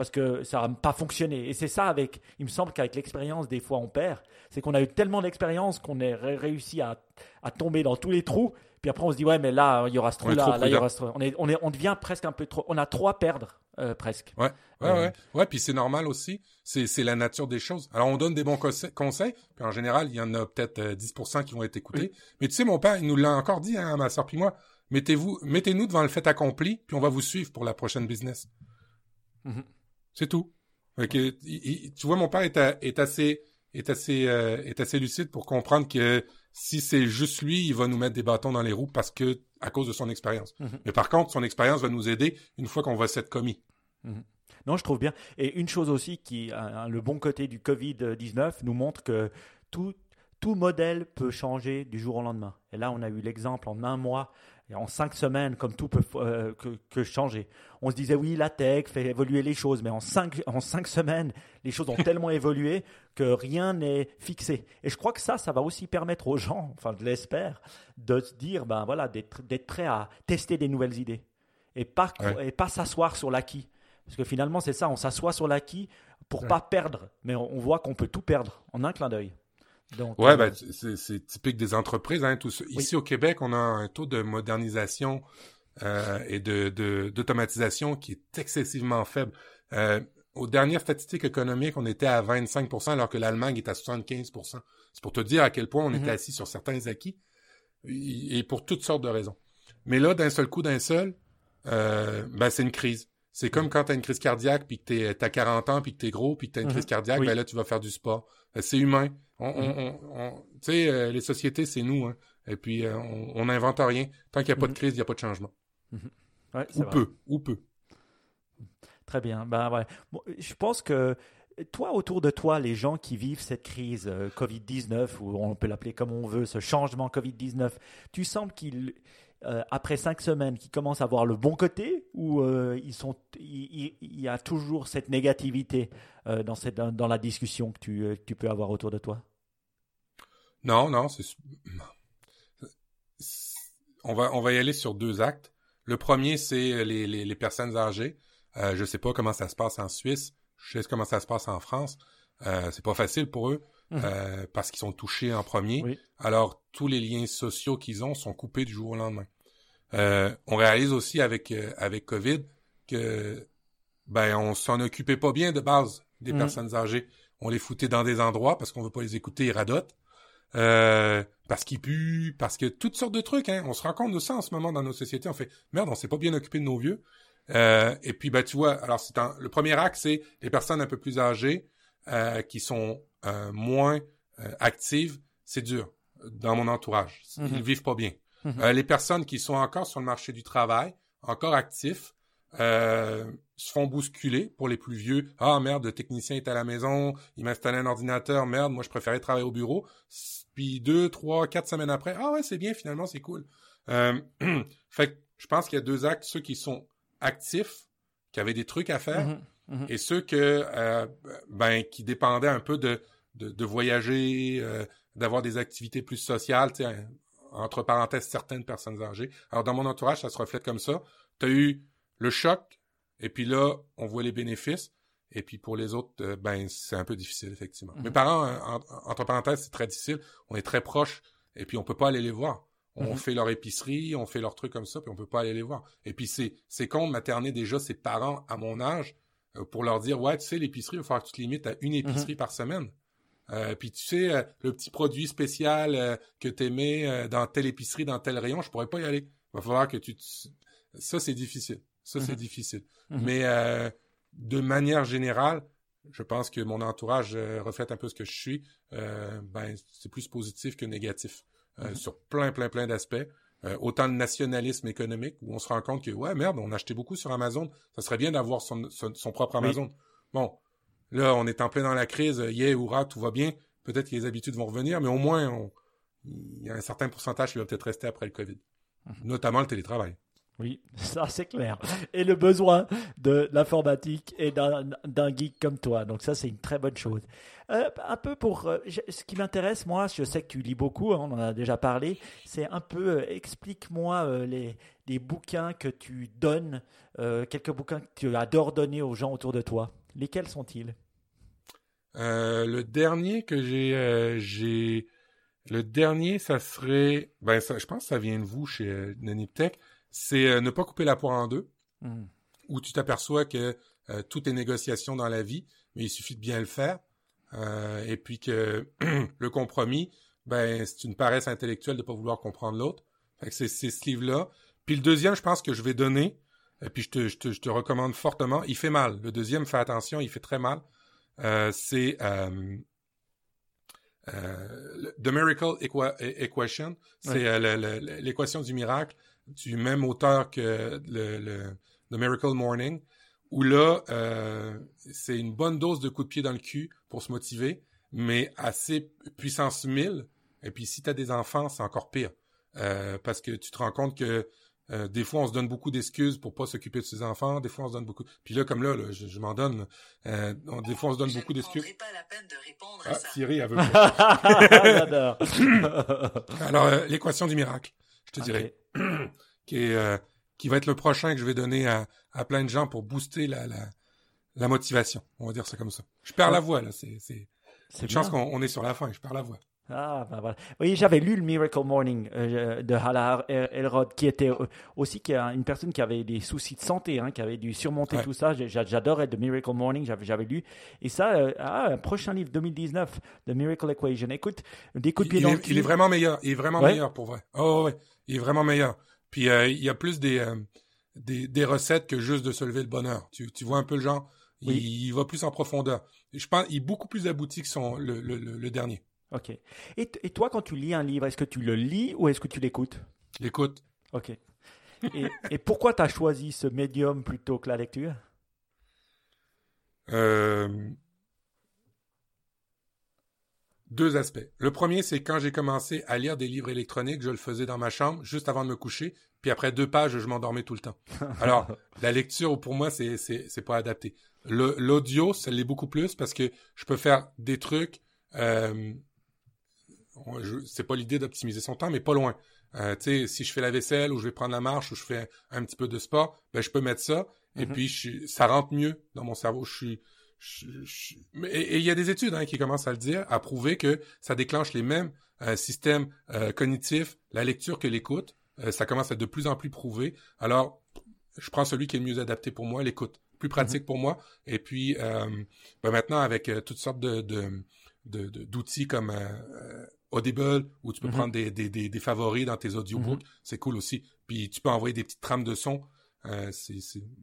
Parce que ça n'a pas fonctionné. Et c'est ça avec, il me semble qu'avec l'expérience, des fois on perd. C'est qu'on a eu tellement d'expérience qu'on ré- réussi à, à tomber dans tous les trous. Puis après on se dit, ouais, mais là, il y aura ce est trop trou-là, là, il y aura ce trou. On, est, on, est, on devient presque un peu trop. On a trop à perdre, euh, presque. Ouais, ouais, Euh, ouais. Ouais, puis c'est normal aussi. C'est, la nature des choses. Alors, on donne des bons conse- conseils, puis en général, il y en a peut-être euh, 10% qui vont être écoutés. Mais tu sais, mon père, il nous l'a encore dit, hein, ma soeur puis moi, mettez-vous, mettez-nous devant le fait accompli, puis on va vous suivre pour la prochaine business. Mhm. C'est tout. Il- il- tu vois, mon père est, a- est assez, est assez, euh, est assez lucide pour comprendre que si c'est juste lui, il va nous mettre des bâtons dans les roues parce que, à cause de son expérience. Mhm. Mais par contre, son expérience va nous aider une fois qu'on va s'être commis. Non, je trouve bien. Et une chose aussi qui, a le bon côté du Covid-19 nous montre que tout, tout modèle peut changer du jour au lendemain. Et là, on a eu l'exemple en un mois, et en cinq semaines, comme tout peut euh, que, que changer. On se disait, oui, la tech fait évoluer les choses, mais en cinq, en cinq semaines, les choses ont [LAUGHS] tellement évolué que rien n'est fixé. Et je crois que ça, ça va aussi permettre aux gens, enfin, je l'espère, de se dire, ben voilà, d'être d'être prêt à tester des nouvelles idées et pas, Ouais. et pas s'asseoir sur l'acquis. Parce que finalement, c'est ça, on s'assoit sur l'acquis pour Ouais. pas perdre, mais on, on voit qu'on peut tout perdre en un clin d'œil. Donc, Ouais, euh, ben, c'est, typique des entreprises. Hein, tout ça. Ici au Québec, on a un taux de modernisation euh, et de, de- d'automatisation qui est excessivement faible. Euh, aux dernières statistiques économiques, on était à 25% alors que l'Allemagne est à 75% C'est pour te dire à quel point on était assis sur certains acquis et et pour toutes sortes de raisons. Mais là, d'un seul coup, d'un seul, euh, ben, c'est une crise. C'est comme quand tu as une crise cardiaque, puis que t'es- t'as 40 ans, puis que t'es gros, puis que t'as une Mhm. crise cardiaque, Oui. ben là, tu vas faire du sport. Euh, C'est humain. On, on, on, on- tu sais, euh, les sociétés, c'est nous. Hein. Et puis, euh, on n'invente rien. Tant qu'il n'y a pas de Mhm. crise, il n'y a pas de changement. ouais, c'est Ou vrai. peu, ou peu. Très bien. Ben, ouais. Bon, je pense que toi, autour de toi, les gens qui vivent cette crise euh, Covid-19, ou on peut l'appeler comme on veut, ce changement Covid-19, tu sembles qu'ils, euh, après cinq semaines, qu'ils commencent à voir le bon côté, ou euh, ils sont, il, y a toujours cette négativité euh, dans, cette, dans, la discussion que tu, tu peux avoir autour de toi? Non, non, c'est... [CLEARS THROAT] On va, on va y aller sur deux actes. Le premier, c'est les, les, personnes âgées. Euh, je sais pas comment ça se passe en Suisse. Je sais comment ça se passe en France. Euh, c'est pas facile pour eux Euh, parce qu'ils sont touchés en premier. Oui. Alors, tous les liens sociaux qu'ils ont sont coupés du jour au lendemain. Euh, on réalise aussi avec euh, avec Covid que ben on s'en occupait pas bien de base des Mhm. personnes âgées. On les foutait dans des endroits parce qu'on veut pas les écouter, ils radotent. Euh, parce qu'ils puent, parce que toutes sortes de trucs. Hein. On se rend compte de ça en ce moment dans nos sociétés. On fait merde, on s'est pas bien occupé de nos vieux. Euh, et puis ben tu vois, alors c'est le premier acte, c'est les personnes un peu plus âgées euh, qui sont euh, moins euh, actives. C'est dur dans mon entourage. Ils Mhm. vivent pas bien. Mhm. Euh, les personnes qui sont encore sur le marché du travail, encore actifs, euh, se font bousculer pour les plus vieux. Ah merde, le technicien est à la maison, il m'a installé un ordinateur, merde, moi je préférais travailler au bureau. Puis deux, trois, quatre semaines après, ah ouais, c'est bien, finalement, c'est cool. Euh, [CLEARS THROAT] fait que je pense qu'il y a deux actes, ceux qui sont actifs, qui avaient des trucs à faire, Mhm. Mhm. et ceux que euh, ben qui dépendaient un peu de de, de voyager, euh, d'avoir des activités plus sociales, entre parenthèses certaines personnes âgées. Alors dans mon entourage, ça se reflète comme ça. Tu as eu le choc et puis là, on voit les bénéfices et puis pour les autres euh, ben c'est un peu difficile effectivement. Mhm. Mes parents euh, en- entre parenthèses, c'est très difficile, on est très proches et puis on peut pas aller les voir. On Mhm. fait leur épicerie, on fait leurs trucs comme ça, puis on peut pas aller les voir. Et puis c'est c'est con de materner déjà ses parents à mon âge pour leur dire, ouais, tu sais, l'épicerie, il va falloir que tu te limites à une épicerie par semaine. Euh, puis tu sais, euh, le petit produit spécial euh, que tu aimais dans telle épicerie, dans tel rayon, je pourrais pas y aller. Il va falloir que tu... Ça, c'est difficile. Ça, c'est difficile. Mhm. Mais de manière générale, je pense que mon entourage reflète un peu ce que je suis. ben, c'est plus positif que négatif. Mhm. Sur plein, plein, plein d'aspects. Euh, autant le nationalisme économique où on se rend compte que ouais merde on achetait beaucoup sur Amazon ça serait bien d'avoir son, son, son propre Amazon. Bon là on est en plein dans la crise yeah hurrah tout va bien. Peut-être que les habitudes vont revenir mais au moins on, il y a un certain pourcentage qui va peut-être rester après le Covid. Notamment le télétravail Oui, [LAUGHS] ça c'est clair. Et le besoin de l'informatique et d'un geek comme toi. Donc ça c'est une très bonne chose. Euh, un peu pour euh, ce qui m'intéresse moi, je sais que tu lis beaucoup, hein, on en a déjà parlé. C'est un peu euh, explique-moi les les bouquins que tu donnes, quelques bouquins que tu adores donner aux gens autour de toi. Lesquels sont-ils? Le dernier que j'ai le dernier ça serait ben ça, je pense que ça vient de vous chez Naniptech c'est euh, ne pas couper la poire en deux Hmm. où tu t'aperçois que euh, tout est négociation dans la vie, mais il suffit de bien le faire. Euh, et puis que [CLEARS THROAT] le compromis, ben c'est une paresse intellectuelle de pas vouloir comprendre l'autre. C'est ce livre-là. Puis le deuxième, je pense que je vais donner, et puis je te, je te, je te recommande fortement. Il fait mal. Le deuxième, fais attention, il fait très mal. Euh, c'est The Miracle Equa- Equation. C'est Ouais. l'équation du miracle du même auteur que le, le The Miracle Morning, où là, euh, c'est une bonne dose de coups de pied dans le cul pour se motiver, mais assez puissance 1000. Et puis si tu as des enfants, c'est encore pire. Euh, parce que tu te rends compte que euh, des fois, on se donne beaucoup d'excuses pour pas s'occuper de ses enfants. Des fois, on se donne beaucoup... Puis là, comme là, là, je, je m'en donne. Euh, on- des fois, on se donne Je beaucoup d'excuses. pas la peine de répondre à Ah, ça. Thierry, elle veut [LAUGHS] pas. J'adore. [LAUGHS] Alors, euh, l'équation du miracle, je te Ok. dirais, [CLEARS THROAT] qui, est, euh, qui va être le prochain que je vais donner à, à plein de gens pour booster la, la, la motivation. On va dire ça comme ça. Je perds Ouais. la voix, là. C'est, c'est C'est une chance bien. qu'on on est sur la fin. Je perds la voix. Ah, ben voilà. Oui, j'avais lu le Miracle Morning euh, de Halahar Elrod, qui était euh, aussi qui a une personne qui avait des soucis de santé, hein, qui avait dû surmonter Ouais. tout ça. J'adorais The Miracle Morning, j'avais j'avais lu. Et ça, euh, ah, un prochain livre 2019, The Miracle Equation. Écoute, des coups de pied Il, dans est, le cul. il est vraiment meilleur. Il est vraiment Ouais. meilleur pour vrai. Oh, ouais. Il est vraiment meilleur. Puis, euh, il y a plus des, euh, des, des recettes que juste de se lever le bonheur. Tu, tu vois un peu le genre? Il, Oui. il va plus en profondeur. Je pense il est beaucoup plus abouti que son, le, le, le, le dernier. Ok. Et, toi, quand tu lis un livre, est-ce que tu le lis ou est-ce que tu l'écoutes? Écoute, Ok. [LAUGHS] Et, et pourquoi tu as choisi ce médium plutôt que la lecture? Euh, Deux aspects. Le premier, c'est quand j'ai commencé à lire des livres électroniques, je le faisais dans ma chambre juste avant de me coucher, puis après deux pages, je m'endormais tout le temps. [LAUGHS] Alors, la lecture, pour moi, c'est c'est c'est pas adapté. Le- L'audio, ça l'est beaucoup plus parce que je peux faire des trucs. Euh, je- c'est pas l'idée d'optimiser son temps, mais pas loin. Euh, tu sais, si je fais la vaisselle ou je vais prendre la marche ou je fais un petit peu de sport, ben je peux mettre ça et Mhm. puis je ça rentre mieux dans mon cerveau. Je suis et il y a des études hein, qui commencent à le dire, à prouver que ça déclenche les mêmes euh, systèmes euh, cognitifs, la lecture que l'écoute. Euh, ça commence à être de plus en plus prouvé. Alors, je prends celui qui est le mieux adapté pour moi, l'écoute. Plus pratique pour moi. Et puis, euh, ben maintenant, avec euh, toutes sortes de, de, de- de- d'outils comme euh, Audible, où tu peux Mhm. prendre des, des, des, des favoris dans tes audiobooks, c'est cool aussi. Puis, tu peux envoyer des petites trames de son. Euh, c'est.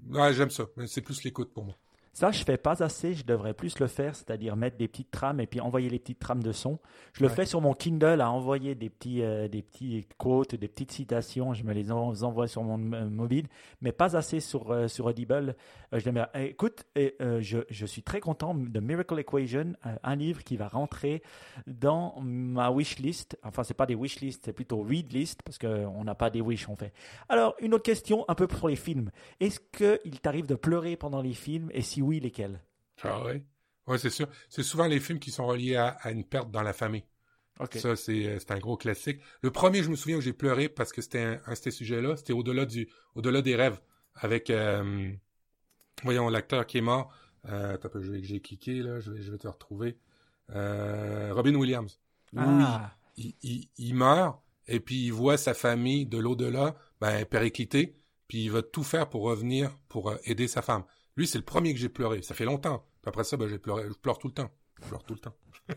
Ouais, j'aime ça. C'est plus l'écoute pour moi. Ça, je fais pas assez, je devrais plus le faire, c'est-à-dire mettre des petites trames et puis envoyer les petites trames de son. Je le Ouais. fais sur mon Kindle à envoyer des petits, euh, des petits quotes, des petites citations, je me les en- envoie sur mon euh, mobile, mais pas assez sur, euh, sur Audible. Euh, je l'aime bien. Eh, Écoute, je, je suis très content de Miracle Equation, un livre qui va rentrer dans ma wish list. Enfin, c'est pas des wish list, c'est plutôt read list parce qu'on n'a pas des wish, on fait. Alors, une autre question, un peu pour les films. Est-ce qu'il t'arrive de pleurer pendant les films? Et si oui, lesquels? Ah ouais? Ouais, c'est sûr. C'est souvent les films qui sont reliés à, à une perte dans la famille. Ok. Ça, c'est, euh, c'est un gros classique. Le premier, je me souviens où j'ai pleuré parce que c'était un, un de ces sujets-là. C'était au-delà du, au-delà des rêves. Avec, euh, voyons, l'acteur qui est mort. Euh, peu, je vais- j'ai cliqué, là. Je vais, je vais te retrouver. Euh, Robin Williams. Ah, il, il, il meurt et puis il voit sa famille de l'au-delà, ben. Puis il va tout faire pour revenir, pour aider sa femme. Lui, c'est le premier que j'ai pleuré. Ça fait longtemps. Après ça, ben, j'ai pleuré. Je pleure tout le temps. Je pleure tout le temps. [LAUGHS]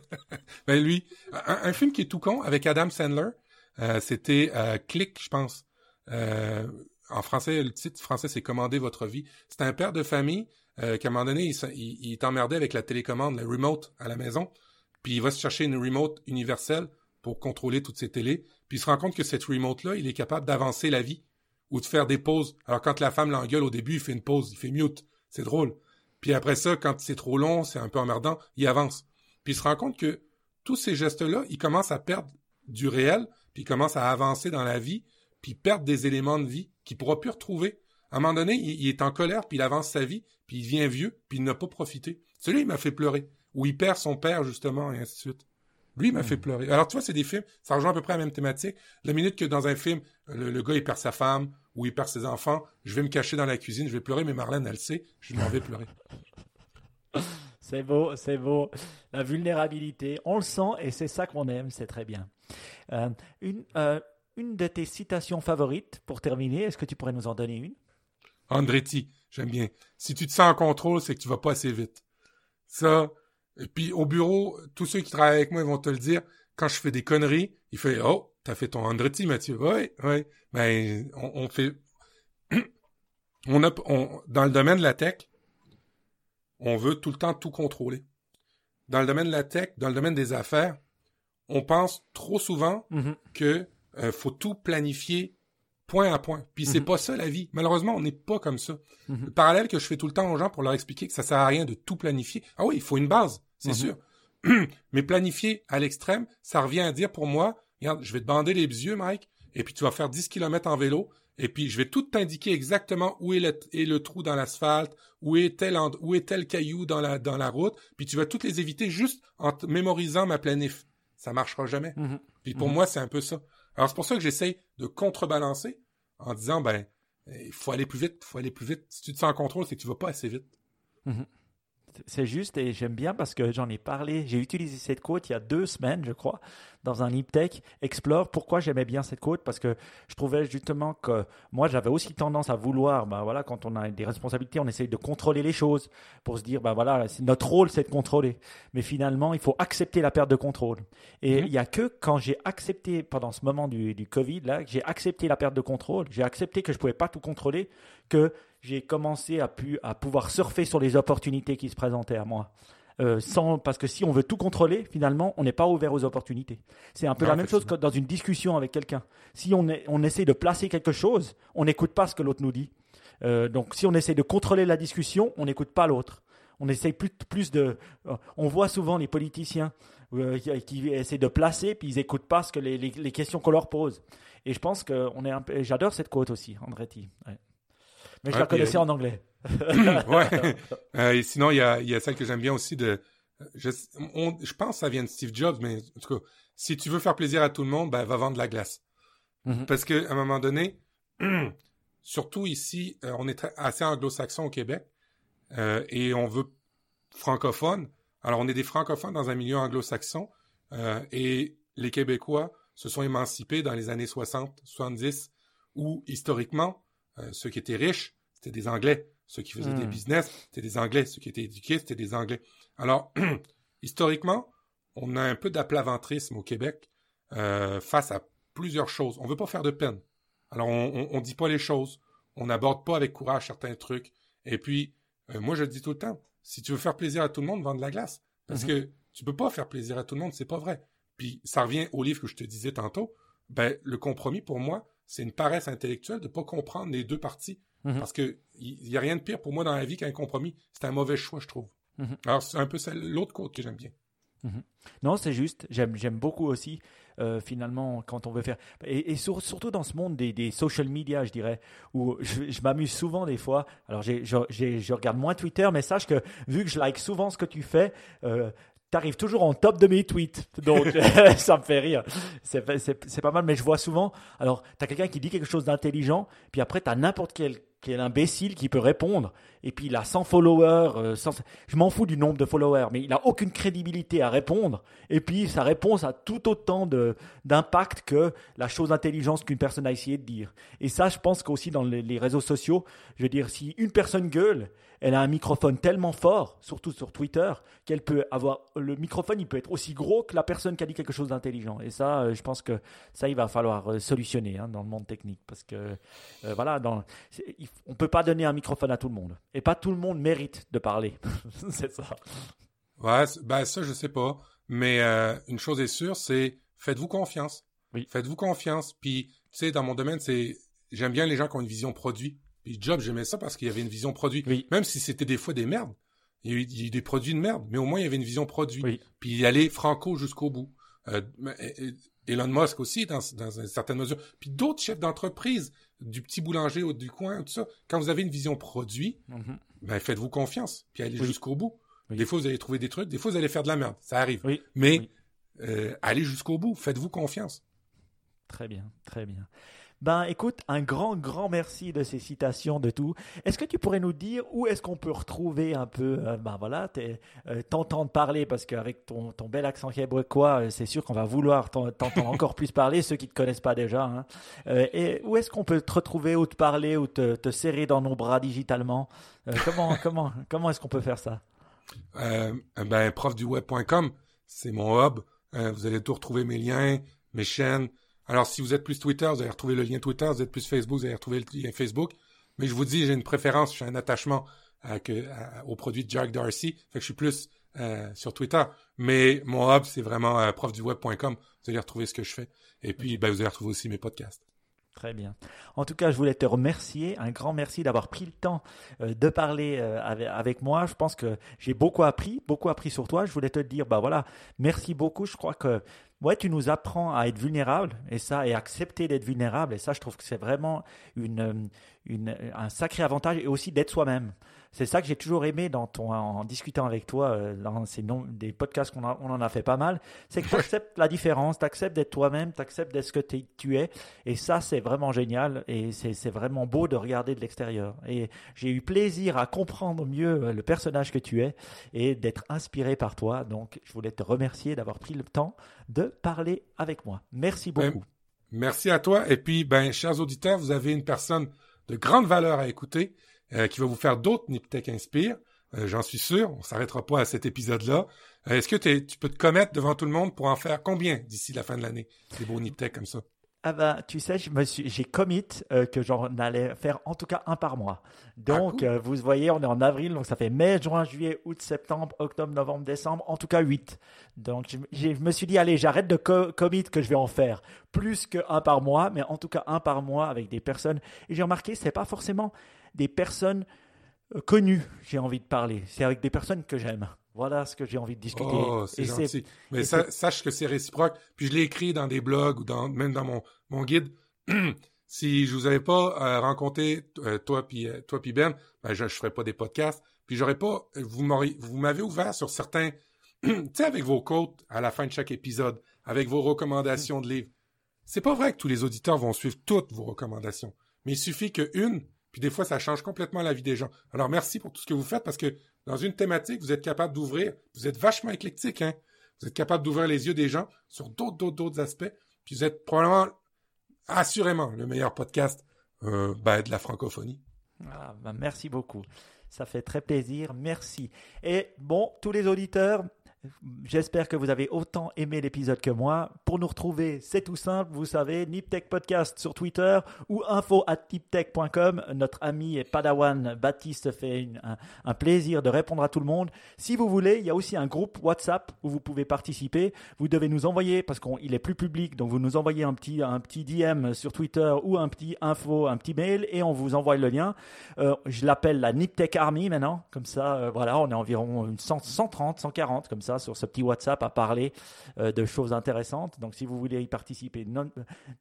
ben lui, un, film qui est tout con avec Adam Sandler, euh, c'était euh, Click, je pense. Euh, en français, le titre français, c'est Commander votre vie. C'est un père de famille euh, qu'à un moment donné, il, il, il est emmerdé avec la télécommande, le remote à la maison. Puis il va se chercher une remote universelle pour contrôler toutes ses télés. Puis il se rend compte que cette remote-là, il est capable d'avancer la vie ou de faire des pauses. Alors quand la femme l'engueule au début, il fait une pause, il fait mute. C'est drôle. Puis après ça, quand c'est trop long, c'est un peu emmerdant, il avance. Puis il se rend compte que tous ces gestes-là, il commence à perdre du réel, puis il commence à avancer dans la vie, puis perdre des éléments de vie qu'il pourra plus retrouver. À un moment donné, il, est en colère, puis il avance sa vie, puis il devient vieux, puis il n'a pas profité. Celui, il m'a fait pleurer. Où il perd son père, justement, et ainsi de suite. Lui, il m'a fait hmm. pleurer. Alors, tu vois, c'est des films, ça rejoint à peu près la même thématique. La minute que dans un film, le, gars, il perd sa femme, ou il perd ses enfants, je vais me cacher dans la cuisine, je vais pleurer, mais Marlène, elle sait, je m'en vais pleurer. [LAUGHS] C'est beau, c'est beau. La vulnérabilité, on le sent et c'est ça qu'on aime, c'est très bien. Euh, une, euh, une de tes citations favorites pour terminer, est-ce que tu pourrais nous en donner une? Andretti, j'aime bien. Si tu te sens en contrôle, c'est que tu vas pas assez vite. Ça, et puis au bureau, tous ceux qui travaillent avec moi vont te le dire. Quand je fais des conneries, il fait oh, t'as fait ton Andretti, Mathieu. Oui, oui. Ben on, fait, [CLEARS THROAT] on a, on, dans le domaine de la tech, on veut tout le temps tout contrôler. Dans le domaine de la tech, dans le domaine des affaires, on pense trop souvent mm-hmm. que euh, faut tout planifier point à point. Puis c'est mm-hmm. pas ça la vie. Malheureusement, on n'est pas comme ça. Mm-hmm. Le parallèle que je fais tout le temps aux gens pour leur expliquer que ça sert à rien de tout planifier. Ah oui, il faut une base, c'est sûr. [CLEARS THROAT] Mais planifier à l'extrême, ça revient à dire pour moi, regarde, je vais te bander les yeux, Mike, et puis tu vas faire 10 km en vélo, et puis je vais tout t'indiquer exactement où est le, trou dans l'asphalte, où est tel où est tel caillou dans la dans la route, puis tu vas toutes les éviter juste en mémorisant ma planif. Ça marchera jamais. Mm-hmm. Puis pour mm-hmm. moi, c'est un peu ça. Alors c'est pour ça que j'essaye de contrebalancer en disant ben il faut aller plus vite, il faut aller plus vite. Si tu te sens en contrôle, c'est que tu vas pas assez vite. C'est juste et j'aime bien parce que j'en ai parlé. J'ai utilisé cette quote il y a deux semaines, je crois, dans un Tech Explore. Pourquoi j'aimais bien cette quote Parce que je trouvais justement que moi, j'avais aussi tendance à vouloir, ben voilà, quand on a des responsabilités, on essaye de contrôler les choses pour se dire, ben voilà, notre rôle, c'est de contrôler. Mais finalement, il faut accepter la perte de contrôle. Et mhm. il y a que quand j'ai accepté, pendant ce moment du, du Covid, là, j'ai accepté la perte de contrôle, j'ai accepté que je pouvais pas tout contrôler, que j'ai commencé à, pu, à pouvoir surfer sur les opportunités qui se présentaient à moi. Euh, sans, parce que si on veut tout contrôler, finalement, on n'est pas ouvert aux opportunités. C'est un peu la même chose que dans une discussion avec quelqu'un. Si on, est, on essaie de placer quelque chose, on n'écoute pas ce que l'autre nous dit. Euh, donc, si on essaie de contrôler la discussion, on n'écoute pas l'autre. On essaie plus, plus de. Euh, on voit souvent les politiciens qui essaient de placer, puis ils n'écoutent pas ce que les, les, questions qu'on leur pose. Et je pense que on est. J'adore cette quote aussi, Andretti. Ouais. Mais je la connaissais en anglais. [CLEARS THROAT] ouais. Euh, et sinon, il y a, y a celle que j'aime bien aussi de. Je, je pense que ça vient de Steve Jobs, mais en tout cas, si tu veux faire plaisir à tout le monde, ben, va vendre de la glace. Mm-hmm. Parce qu'à un moment donné, [CLEARS THROAT] surtout ici, euh, on est assez anglo-saxon au Québec euh, et on veut francophone. Alors, on est des francophones dans un milieu anglo-saxon euh, et les Québécois se sont émancipés dans les années 60, 70, où historiquement, euh, ceux qui étaient riches, c'était des Anglais. Ceux qui faisaient des hmm. business, c'était des Anglais. Ceux qui étaient éduqués, c'était des Anglais. Alors, [CLEARS THROAT] historiquement, on a un peu d'aplaventrisme au Québec euh, face à plusieurs choses. On veut pas faire de peine. Alors, on, on, dit pas les choses. On n'aborde pas avec courage certains trucs. Et puis, euh, moi, je dis tout le temps, si tu veux faire plaisir à tout le monde, vends de la glace. Parce mhm. que tu peux pas faire plaisir à tout le monde, c'est pas vrai. Puis, ça revient au livre que je te disais tantôt. Ben, le compromis, pour moi, c'est une paresse intellectuelle de pas comprendre les deux parties. Mhm. Parce que il y, a rien de pire pour moi dans la vie qu'un compromis. C'est un mauvais choix, je trouve. Mhm. Alors, c'est un peu l'autre côté que j'aime bien. Mhm. Non, c'est juste. J'aime, beaucoup aussi, euh, finalement, quand on veut faire. Et, surtout dans ce monde des, des, social media, je dirais, où je, m'amuse souvent des fois. Alors, j'ai, je regarde moins Twitter, mais sache que vu que je like souvent ce que tu fais, euh, tu arrives toujours en top de mes tweets. Donc, [LAUGHS] [LAUGHS] ça me fait rire. C'est pas mal, mais je vois souvent. Alors, tu as quelqu'un qui dit quelque chose d'intelligent, puis après, tu as n'importe quel, quel imbécile qui peut répondre. Et puis, il a 100 followers. Euh, je m'en fous du nombre de followers, mais il a aucune crédibilité à répondre. Et puis, sa réponse a tout autant d'impact que la chose intelligente qu'une personne a essayé de dire. Et ça, je pense qu'aussi dans les, réseaux sociaux, je veux dire, si une personne gueule, elle a un microphone tellement fort, surtout sur Twitter, qu'elle peut avoir le microphone, il peut être aussi gros que la personne qui a dit quelque chose d'intelligent. Et ça, euh, je pense que ça, il va falloir euh, solutionner hein, dans le monde technique, parce que euh, voilà, dans, on peut pas donner un microphone à tout le monde, et pas tout le monde mérite de parler. [LAUGHS] c'est ça. Ouais, ben ça, je sais pas, mais une chose est sûre, c'est faites-vous confiance. Oui. Faites-vous confiance. Puis, tu sais, dans mon domaine, c'est j'aime bien les gens qui ont une vision produit. Puis Job, j'aimais ça parce qu'il y avait une vision produit. Même si c'était des fois des merdes. Il y, a eu, des produits de merde, mais au moins il y avait une vision produit. Puis il allait franco jusqu'au bout. Euh, Elon Musk aussi, dans, dans une certaine mesure. Puis d'autres chefs d'entreprise, du petit boulanger ou du coin, tout ça. Quand vous avez une vision produit, mm-hmm. ben faites-vous confiance, puis allez jusqu'au bout. Des fois, vous allez trouver des trucs, des fois, vous allez faire de la merde. Ça arrive. Mais euh, allez jusqu'au bout, faites-vous confiance. Très bien, très bien. Ben écoute, un grand, grand merci de ces citations, de tout. Est-ce que tu pourrais nous dire où est-ce qu'on peut retrouver un peu, euh, ben voilà, euh, t'entendre parler, parce qu'avec ton, ton bel accent québécois, euh, c'est sûr qu'on va vouloir t'entendre [LAUGHS] encore plus parler, ceux qui ne te connaissent pas déjà. Hein. et où est-ce qu'on peut te retrouver ou te parler ou te, te serrer dans nos bras digitalement? Comment, [LAUGHS] comment, comment est-ce qu'on peut faire ça? Ben, profduweb.com, c'est mon hub. vous allez tout retrouver mes liens, mes chaînes, alors, si vous êtes plus Twitter, vous allez retrouver le lien Twitter. Vous êtes plus Facebook, vous allez retrouver le lien Facebook. Mais je vous dis, j'ai une préférence, j'ai un attachement à, que, au produit de Jack Darcy. Fait je suis plus euh, sur Twitter. Mais mon hub, c'est vraiment euh, profduweb.com. Vous allez retrouver ce que je fais. Et puis, ben, vous allez retrouver aussi mes podcasts. Très bien. En tout cas, je voulais te remercier, un grand merci d'avoir pris le temps euh, de parler euh, avec, moi. Je pense que j'ai beaucoup appris, beaucoup appris sur toi. Je voulais te dire, bah voilà, merci beaucoup. Je crois que ouais, tu nous apprends à être vulnérable et ça, et accepter d'être vulnérable. Et ça, je trouve que c'est vraiment une, une, un sacré avantage et aussi d'être soi-même. C'est ça que j'ai toujours aimé dans ton, en discutant avec toi euh, dans ces des podcasts qu'on on en a fait pas mal. C'est que [LAUGHS] tu acceptes la différence, tu acceptes d'être toi-même, tu acceptes d'être ce que tu es. Et ça, c'est vraiment génial et c'est vraiment beau de regarder de l'extérieur. Et j'ai eu plaisir à comprendre mieux euh, le personnage que tu es et d'être inspiré par toi. Donc, je voulais te remercier d'avoir pris le temps de parler avec moi. Merci ben, beaucoup. merci à toi. Et puis, ben, chers auditeurs, vous avez une personne de grande valeur à écouter, euh, qui va vous faire d'autres Niptech Inspire. Euh, j'en suis sûr, on s'arrêtera pas à cet épisode-là. Euh, est-ce que tu peux te commettre devant tout le monde pour en faire combien d'ici la fin de l'année, des beaux Niptech comme ça? Ah ben, tu sais, j'ai commit euh, que j'en allais faire en tout cas un par mois. Donc, ah, euh, vous voyez, on est en avril, donc ça fait mai, juin, juillet, août, septembre, octobre, novembre, décembre, en tout cas 8. Donc, je, me suis dit, allez, j'arrête de commit que je vais en faire plus qu'un par mois, mais en tout cas un par mois avec des personnes. Et j'ai remarqué, c'est pas forcément des personnes euh, connues, j'ai envie de parler. C'est avec des personnes que j'aime. Voilà ce que j'ai envie de discuter. Oh, c'est gentil. Mais sache que c'est réciproque. Puis je l'ai écrit dans des blogs ou dans, même dans mon, mon guide. [CLEARS THROAT] si je vous avais pas euh, rencontré euh, toi puis euh, toi puis Ben, ben je, ne ferais pas des podcasts. Puis j'aurais pas vous m'avez ouvert sur certains [CLEARS THROAT] tu sais avec vos quotes à la fin de chaque épisode, avec vos recommandations de livres. C'est pas vrai que tous les auditeurs vont suivre toutes vos recommandations, mais il suffit que une puis des fois, ça change complètement la vie des gens. Alors merci pour tout ce que vous faites parce que dans une thématique, vous êtes capable d'ouvrir, vous êtes vachement éclectique, hein. Vous êtes capable d'ouvrir les yeux des gens sur d'autres, d'autres, d'autres aspects. Puis vous êtes probablement, assurément, le meilleur podcast euh, ben, de la francophonie. Ah, ben merci beaucoup. Ça fait très plaisir. Merci. Et bon, tous les auditeurs, J'espère que vous avez autant aimé l'épisode que moi. Pour nous retrouver, c'est tout simple, vous savez, Niptech Podcast sur Twitter ou info at. Notre ami et padawan Baptiste fait un, plaisir de répondre à tout le monde. Si vous voulez, il y a aussi un groupe WhatsApp où vous pouvez participer. Vous devez nous envoyer, parce qu'il est plus public, donc vous nous envoyez un petit, un petit DM sur Twitter ou un petit info, un petit mail et on vous envoie le lien. Euh, je l'appelle la Niptech Army maintenant. Comme ça, euh, voilà, on est environ 130, 140 comme ça sur ce petit WhatsApp à parler euh, de choses intéressantes. Donc si vous voulez y participer,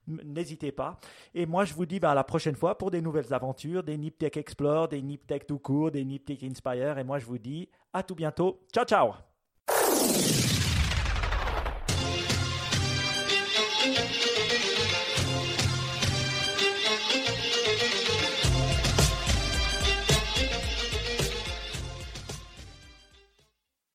n'hésitez pas. Et moi, je vous dis bah, à la prochaine fois pour des nouvelles aventures, des Niptech Explore, des Niptech tout court, des Niptech Inspire. Et moi, je vous dis à tout bientôt. Ciao, ciao